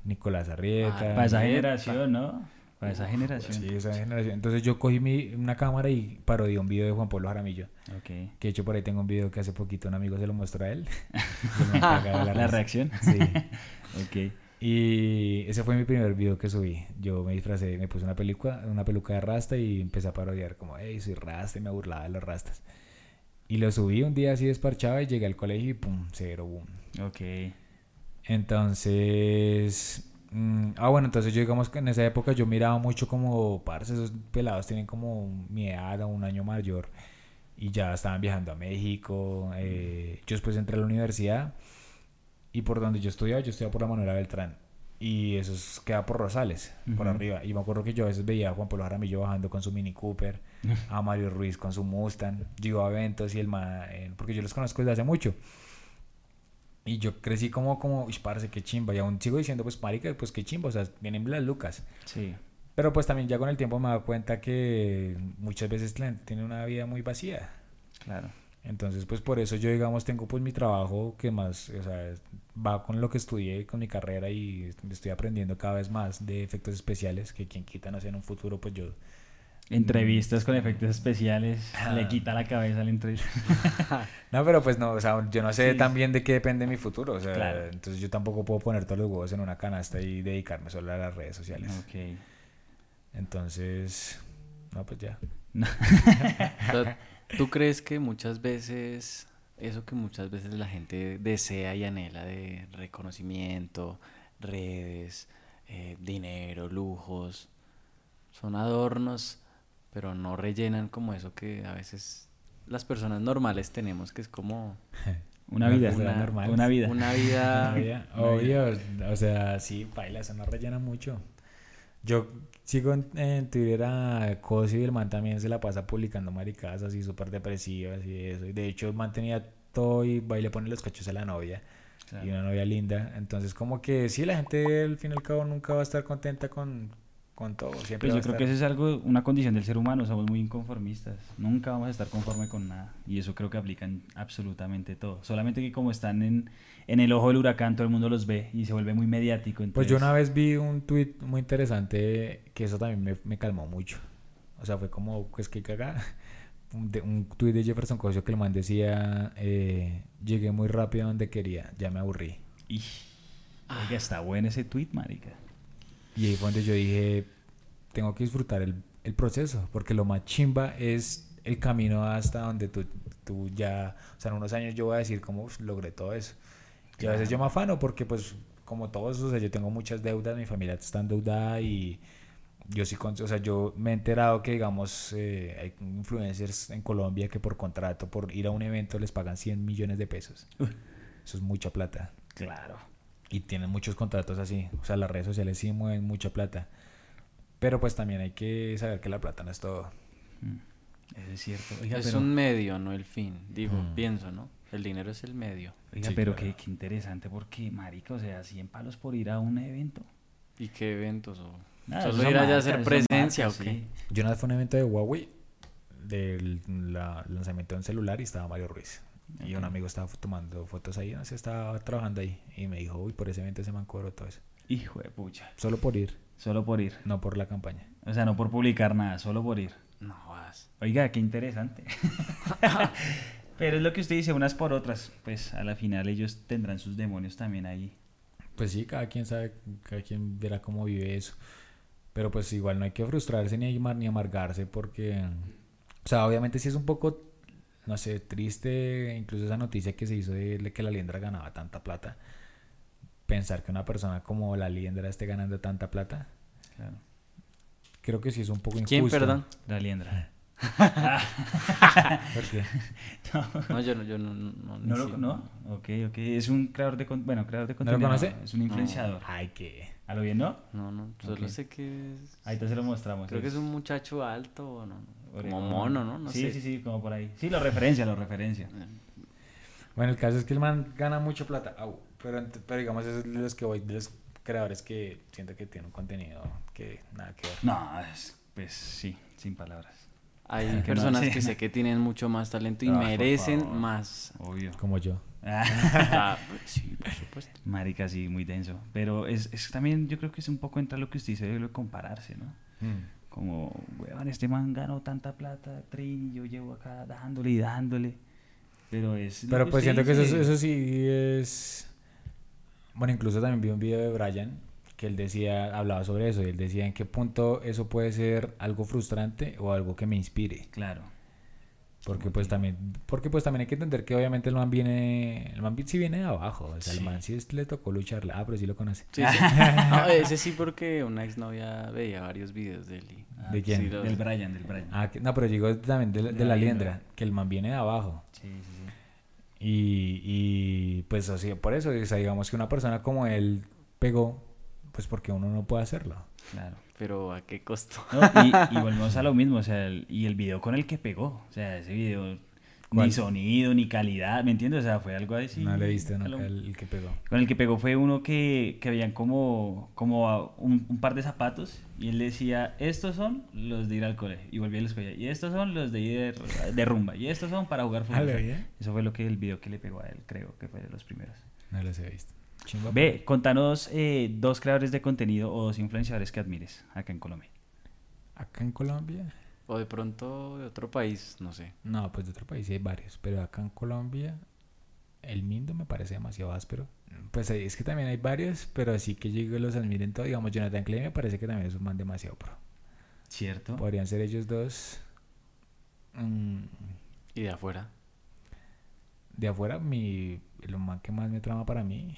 Nicolás Arrieta. Ah, Para esa generación, ¿no? Para esa generación. Sí, esa generación. Entonces yo cogí mi, una cámara y parodié un video de Juan Pablo Jaramillo. Ok. Que de hecho por ahí tengo un video que hace poquito un amigo se lo mostró a él. *laughs* La risa. reacción. Sí. *laughs* Ok. Y ese fue mi primer video que subí. Yo me disfracé, me puse una peluca, una peluca de rasta y empecé a parodiar como, hey, soy rasta y me burlaba de los rastas. Y lo subí un día así desparchado y llegué al colegio y pum, cero, boom. Ok. Entonces, mm, ah bueno, entonces yo digamos que en esa época yo miraba mucho como, parce, esos pelados tienen como mi edad o un año mayor y ya estaban viajando a México. eh, yo después entré a la universidad y por donde yo estudiaba, yo estudiaba por la Manuela Beltrán. Y eso es- queda por Rosales, por arriba. Y me acuerdo que yo a veces veía a Juan Pablo Jaramillo bajando con su Mini Cooper, *laughs* a Mario Ruiz con su Mustang. Yo iba a eventos y el ma, eh, porque yo los conozco desde hace mucho. Y yo crecí como, como, uy, parce, qué chimba. Y aún sigo diciendo, pues, marica, pues qué chimba. O sea, vienen las lucas. Sí. Pero pues también ya con el tiempo me he dado cuenta que muchas veces la gente tiene una vida muy vacía. Claro. Entonces, pues por eso yo, digamos, tengo pues mi trabajo que más, o sea, va con lo que estudié, con mi carrera y estoy aprendiendo cada vez más de efectos especiales, que quien quita, no sé, en un futuro, pues yo... Entrevistas con efectos especiales. Ah. Le quita la cabeza al entrevista. *laughs* No, pero pues no, o sea, yo no sé Sí. también de qué depende mi futuro, o sea, Claro. entonces yo tampoco puedo poner todos los huevos en una canasta y dedicarme solo a las redes sociales. Ok. Entonces, no, pues ya. *laughs* O sea, ¿Tú crees que muchas veces, eso que muchas veces la gente desea y anhela de reconocimiento, redes, eh, dinero, lujos, son adornos, pero no rellenan como eso que a veces las personas normales tenemos, que es como *laughs* Una vida. Una, normal. una vida. una vida... Una vida, Obvio, o sea, sí, baila, eso no rellena mucho. Yo sigo en, en Twitter a Cosi y el man también se la pasa publicando maricadas así súper depresivas y eso. Y de hecho, el man tenía todo y va y le pone los cachos a la novia. Claro. Y una novia linda. Entonces, como que sí, la gente al fin y al cabo nunca va a estar contenta con, con todo. Siempre Pues yo a creo que eso es algo, una condición del ser humano, somos muy inconformistas. Nunca vamos a estar conforme con nada. Y eso creo que aplica en absolutamente todo. Solamente que como están en, en el ojo del huracán, todo el mundo los ve y se vuelve muy mediático. Pues yo una vez vi un tweet muy interesante que eso también me, me calmó mucho. O sea, fue como, pues que caga. *laughs* Un, de- un tweet de Jefferson Cosio que el man decía, eh, llegué muy rápido a donde quería, ya me aburrí. Y, oiga, está bueno ese tweet, marica. Y ahí fue donde yo dije, tengo que disfrutar el, el proceso, porque lo más chimba es el camino hasta donde tú, tú ya, o sea, en unos años yo voy a decir cómo "Uf, logré todo eso. Y a veces yo me afano porque pues como todos, o sea, yo tengo muchas deudas, mi familia está endeudada y yo sí, con- o sea, yo me he enterado que digamos eh, hay influencers en Colombia que por contrato, por ir a un evento les pagan 100 millones de pesos. Eso es mucha plata. Claro. Y tienen muchos contratos así. O sea, las redes sociales sí mueven mucha plata. Pero pues también hay que saber que la plata no es todo. Mm, Eso es cierto. Oiga, es pero- un medio, no el fin, digo, Mm. pienso, ¿no? El dinero es el medio. Oiga, Sí, pero claro. qué, qué interesante porque, marica, o sea, 100 palos por ir a un evento. ¿Y qué eventos? O... Nada, Solo ir allá a hacer presencia, ¿o qué? sí. Yo una vez fue a un evento de Huawei del la- lanzamiento de un celular y estaba Mario Ruiz. Y un amigo estaba tomando fotos ahí, no sé, estaba trabajando ahí. Y me dijo, uy, por ese evento se me cobró todo eso. Hijo de pucha. Solo por ir, Solo por ir. no por la campaña. O sea, no por publicar nada, solo por ir. No vas. Oiga, qué interesante. *laughs* Pero es lo que usted dice, unas por otras. Pues a la final ellos tendrán sus demonios también ahí. Pues sí, cada quien sabe, cada quien verá cómo vive eso. Pero pues igual no hay que frustrarse ni, amar- ni amargarse porque, o sea, obviamente sí es un poco, no sé, triste incluso esa noticia que se hizo de que la liendra ganaba tanta plata. Pensar que una persona como la liendra esté ganando tanta plata, Claro. creo que sí es un poco injusto. ¿Quién, perdón? La liendra. *laughs* Porque No, yo no, yo no, no, no, ni ¿No lo no? Ok, ok. Es un creador de bueno, creador de ¿No lo contenido. conoce? Es un influenciador. Ay, que... ¿A lo bien, no? No, no, solo sé que es... Ahí te se lo mostramos. Creo que es un muchacho alto, o no, como mono, ¿no? No sí, sé. sí, sí, como por ahí. Sí, lo referencia, lo referencia. Eh, Bueno, el caso es que el man gana mucho plata, au, pero, pero digamos es de los que voy, de los creadores que siento que tienen un contenido que nada que ver. No, es- pues sí, sin palabras. Hay Que *laughs* no, personas sí. que sé que tienen mucho más talento y Ah, merecen más. Obvio. Como yo. *laughs* Ah, pues sí, por supuesto. Marica, sí, muy denso. Pero es, es también, yo creo que es un poco entra lo que usted dice de lo de compararse, ¿no? Como, weón, este man ganó tanta plata, Trin, y yo llevo acá dándole y dándole. Pero es. Pero pues siento que eso, eso sí es... Bueno, incluso también vi un video de Brian que él decía, hablaba sobre eso, y él decía en qué punto eso puede ser algo frustrante o algo que me inspire. Claro. Porque pues también, porque pues también hay que entender que obviamente el man viene, el man sí viene de abajo, o sea, Sí. el man sí es- le tocó lucharla, ah, pero sí lo conoce. Sí, sí. *laughs* No, ese sí porque una exnovia veía varios videos de él. y- ¿De quién? sí, lo- Del Brian, del Brian. Ah, que- no, pero digo también de, la- de la liendra, que el man viene de abajo. Sí, sí, sí. Y, y pues así, por eso, o sea, digamos que una persona como él pegó, pues porque uno no puede hacerlo. Claro. Pero a qué costo. No, y, y *laughs* volvemos a lo mismo, o sea, el- y el video con el que pegó, o sea, ese video ¿Cuál? ni sonido, ni calidad, ¿me entiendes? O sea, fue algo así. no le viste a nunca lo- el, el que pegó. Con el que pegó fue uno que, que habían como, como a- un, un par de zapatos y él decía, estos son los de ir al colegio. Y volvía y los cogía. Y estos son los de ir de, de rumba. Y estos son para jugar fútbol. Ah. Eso fue lo que el video que le pegó a él, creo que fue de los primeros. No los he visto. Chimba, Ve, contanos eh, dos creadores de contenido o dos influenciadores que admires acá en Colombia. Acá en Colombia, O de pronto de otro país, no sé. no, pues de otro país sí hay varios, pero acá en Colombia, el Mindo me parece demasiado áspero. Pues ahí es que también hay varios, pero así que yo los admiren todos. Digamos, Jonathan Clay me parece que también es un man demasiado pro. ¿Cierto? Podrían ser ellos dos. Mm, Y de afuera. de afuera, mi, el man que más me trama para mí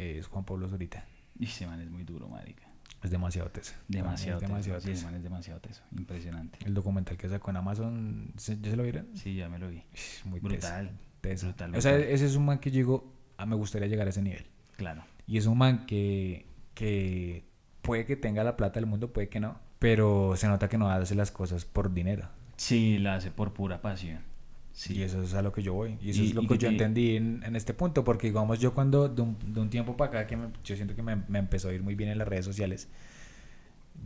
es Juan Pablo Zurita. Y ese man es muy duro, marica. Es demasiado teso. Mí es Demasiado, demasiado teso. Sí, man es demasiado teso. Impresionante. El documental que sacó en Amazon, ¿se- ¿ya se lo vieron? Sí, ya me lo vi. Muy Brutal. teso. Brutal, O sea, ese es un man que yo digo, ah, me gustaría llegar a ese nivel. Claro. Y es un man que, que puede que tenga la plata del mundo, puede que no. Pero se nota que no hace las cosas por dinero. Sí, la hace por pura pasión. Sí. Y eso es a lo que yo voy. Y eso Y- es lo que yo te- entendí en, en este punto. Porque, digamos, yo cuando de un, de un tiempo para acá, que me- yo siento que me, me empezó a ir muy bien en las redes sociales,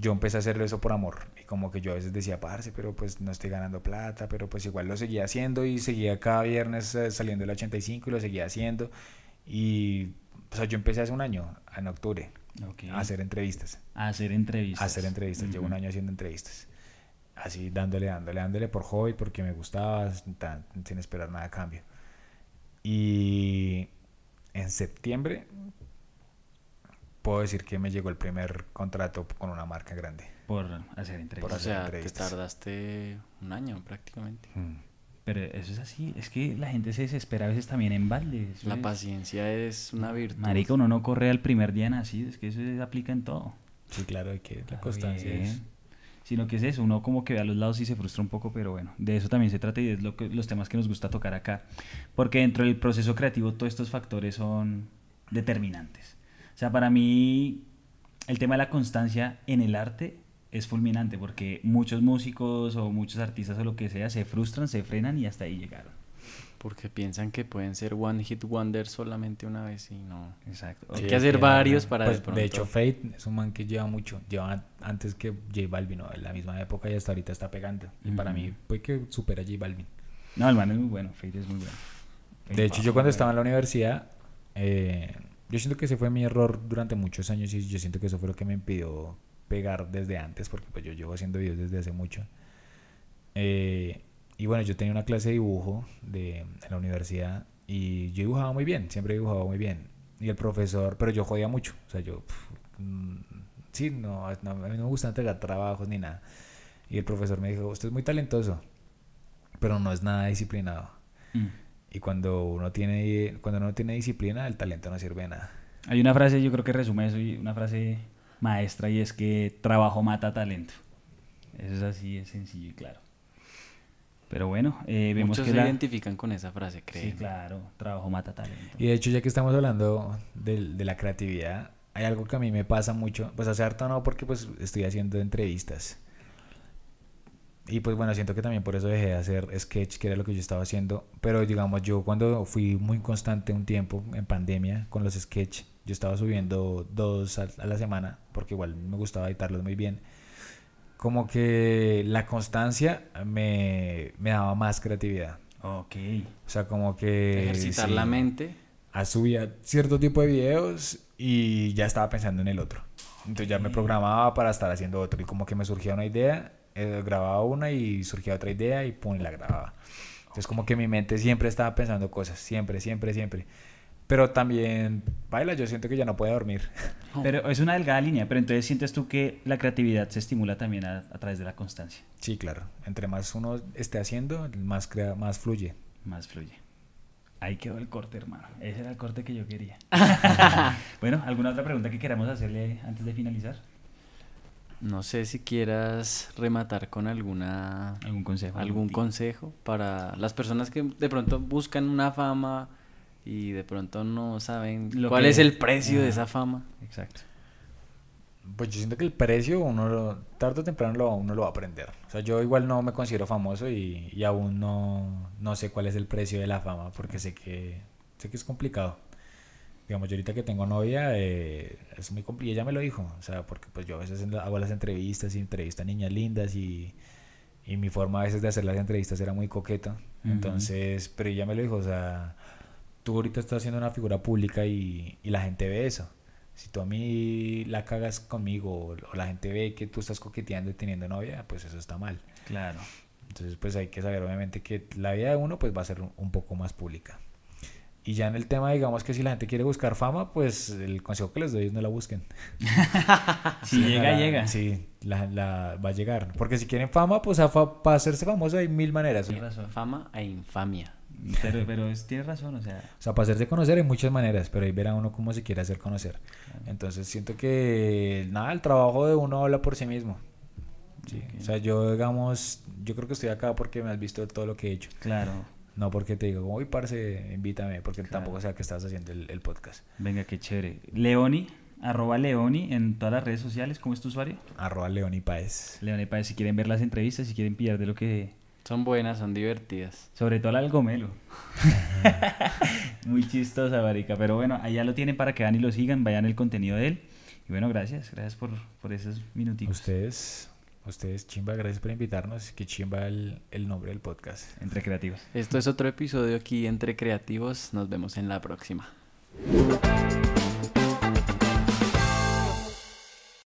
yo empecé a hacerlo eso por amor. Y como que yo a veces decía, parce, pero pues no estoy ganando plata, pero pues igual lo seguía haciendo y seguía cada viernes eh, saliendo el 85 y lo seguía haciendo. Y, o sea, yo empecé hace un año, en octubre, Ok. a hacer entrevistas. A hacer entrevistas. A hacer entrevistas. Llevo un año haciendo entrevistas. Así dándole, dándole, dándole por hobby, porque me gustaba, tan- sin esperar nada a cambio. Y en septiembre puedo decir que me llegó el primer contrato con una marca grande. Por hacer O entrevistas. hacer sea, te entrevistas. tardaste un año prácticamente. Pero eso es así. Es que la gente se desespera a veces también en balde. La es- paciencia es una virtud. Marica, uno no corre al primer día nacido. Es que eso se aplica en todo. Sí, claro, hay que la Claro, constancia es... Sino que es eso, uno como que ve a los lados y se frustra un poco, pero bueno, de eso también se trata y es lo que, los temas que nos gusta tocar acá. Porque dentro del proceso creativo todos estos factores son determinantes. O sea, para mí el tema de la constancia en el arte es fulminante porque muchos músicos o muchos artistas o lo que sea se frustran, se frenan y hasta ahí llegaron. Porque piensan que pueden ser one hit wonder solamente una vez y no. Exacto. Hay Sí, que hacer que, varios para pues, de pronto. De hecho, Fate es un man que lleva mucho. Lleva an- antes que J Balvin, ¿no? en la misma época y hasta ahorita está pegando. Y para mí, puede que supera a J Balvin. No, el man es muy bueno. Fate es muy bueno. Fate De hecho, yo cuando estaba en la universidad, eh, yo siento que ese fue mi error durante muchos años y yo siento que eso fue lo que me impidió pegar desde antes, porque pues yo llevo haciendo videos desde hace mucho. Eh, y bueno, yo tenía una clase de dibujo de, en la universidad y yo dibujaba muy bien, siempre he dibujado muy bien. Y el profesor, pero yo jodía mucho, o sea, yo, mm, sí, no, no, a mí no me gusta entregar trabajos ni nada. Y el profesor me dijo, usted es muy talentoso, pero no es nada disciplinado. Mm. Y cuando uno tiene cuando uno tiene disciplina, el talento no sirve de nada. Hay una frase, yo creo que resume eso, y una frase maestra, y es que trabajo mata talento. Eso es así, es sencillo y claro. Pero bueno, eh, vemos Muchos que se la... identifican con esa frase, creo. Sí, claro, trabajo mata talento. Y de hecho, ya que estamos hablando del- de, la creatividad, hay algo que a mí me pasa mucho. Pues hace harto no, porque pues estoy haciendo entrevistas. Y pues bueno, siento que también por eso dejé de hacer sketch, que era lo que yo estaba haciendo. Pero digamos, yo cuando fui muy constante un tiempo en pandemia con los sketch, yo estaba subiendo dos a, a la semana, porque igual me gustaba editarlos muy bien. Como que la constancia me, me daba más creatividad. Ok. O sea, como que... Ejercitar sí, la mente. a- subía cierto tipo de videos y ya estaba pensando en el otro. Entonces ya me programaba para estar haciendo otro. Y como que me surgía una idea, eh, grababa una y surgía otra idea y pum, la grababa. Entonces como que mi mente siempre estaba pensando cosas, siempre, siempre, siempre. Pero también, baila, yo siento que ya no puede dormir. Pero es una delgada línea, pero entonces sientes tú que la creatividad se estimula también a, a través de la constancia. Sí, claro. Entre más uno esté haciendo, más, crea, más fluye. Más fluye. Ahí quedó el corte, hermano. Ese era el corte que yo quería. *laughs* *laughs* bueno, ¿alguna otra pregunta que queramos hacerle antes de finalizar? No sé si quieras rematar con alguna ¿Algún consejo? algún consejo para las personas que de pronto buscan una fama y de pronto no saben Lo cuál que- es el precio de esa fama. Exacto. Pues yo siento que el precio uno lo- tarde o temprano lo, uno lo va a aprender. O sea, yo igual no me considero famoso y, y aún no, no sé cuál es el precio de la fama porque sé que, sé que es complicado. Digamos, yo ahorita que tengo novia, eh, es muy complicado. Ella me lo dijo. O sea, porque pues yo a veces hago las entrevistas y entrevisto a niñas lindas y, y mi forma a veces de hacer las entrevistas era muy coqueta. Entonces, pero ella me lo dijo, o sea, tú ahorita estás haciendo una figura pública y, y la gente ve eso. Si tú a mí la cagas conmigo o, la gente ve que tú estás coqueteando y teniendo novia, pues eso está mal. Claro. Entonces, pues hay que saber obviamente que la vida de uno pues va a ser un, poco más pública. Y ya en el tema, digamos que si la gente quiere buscar fama, pues el consejo que les doy es no la busquen. *laughs* Si llega, la- llega. Sí, la, la- va a llegar. Porque si quieren fama, pues a fa- para hacerse famoso hay mil maneras. Tienes razón. Fama e infamia. Pero, pero es- tienes razón, o sea, O sea, para hacerse conocer hay muchas maneras, pero ahí verá uno cómo se quiere hacer conocer. Entonces siento que, nada, el trabajo de uno habla por sí mismo. Sí. O sea, yo, digamos, yo creo que estoy acá porque me has visto todo lo que he hecho. claro. No porque te digo, uy, parce, invítame, porque Claro. tampoco sé que estás haciendo el, el podcast. Venga, qué chévere. Leoni, arroba Leoni en todas las redes sociales. ¿Cómo es tu usuario? Arroba León y Paez. Leoni Páez, si quieren ver las entrevistas, si quieren pillar de lo que... Son buenas, son divertidas. Sobre todo la del gomelo. *laughs* Muy chistosa, marica. Pero bueno, allá lo tienen para que van y lo sigan, vayan el contenido de él. Y bueno, gracias, gracias por, por esos minutitos. Ustedes, ustedes, chimba, gracias por invitarnos. Que chimba el, el nombre del podcast. Entre creativos. Esto es otro episodio aquí entre creativos. Nos vemos en la próxima.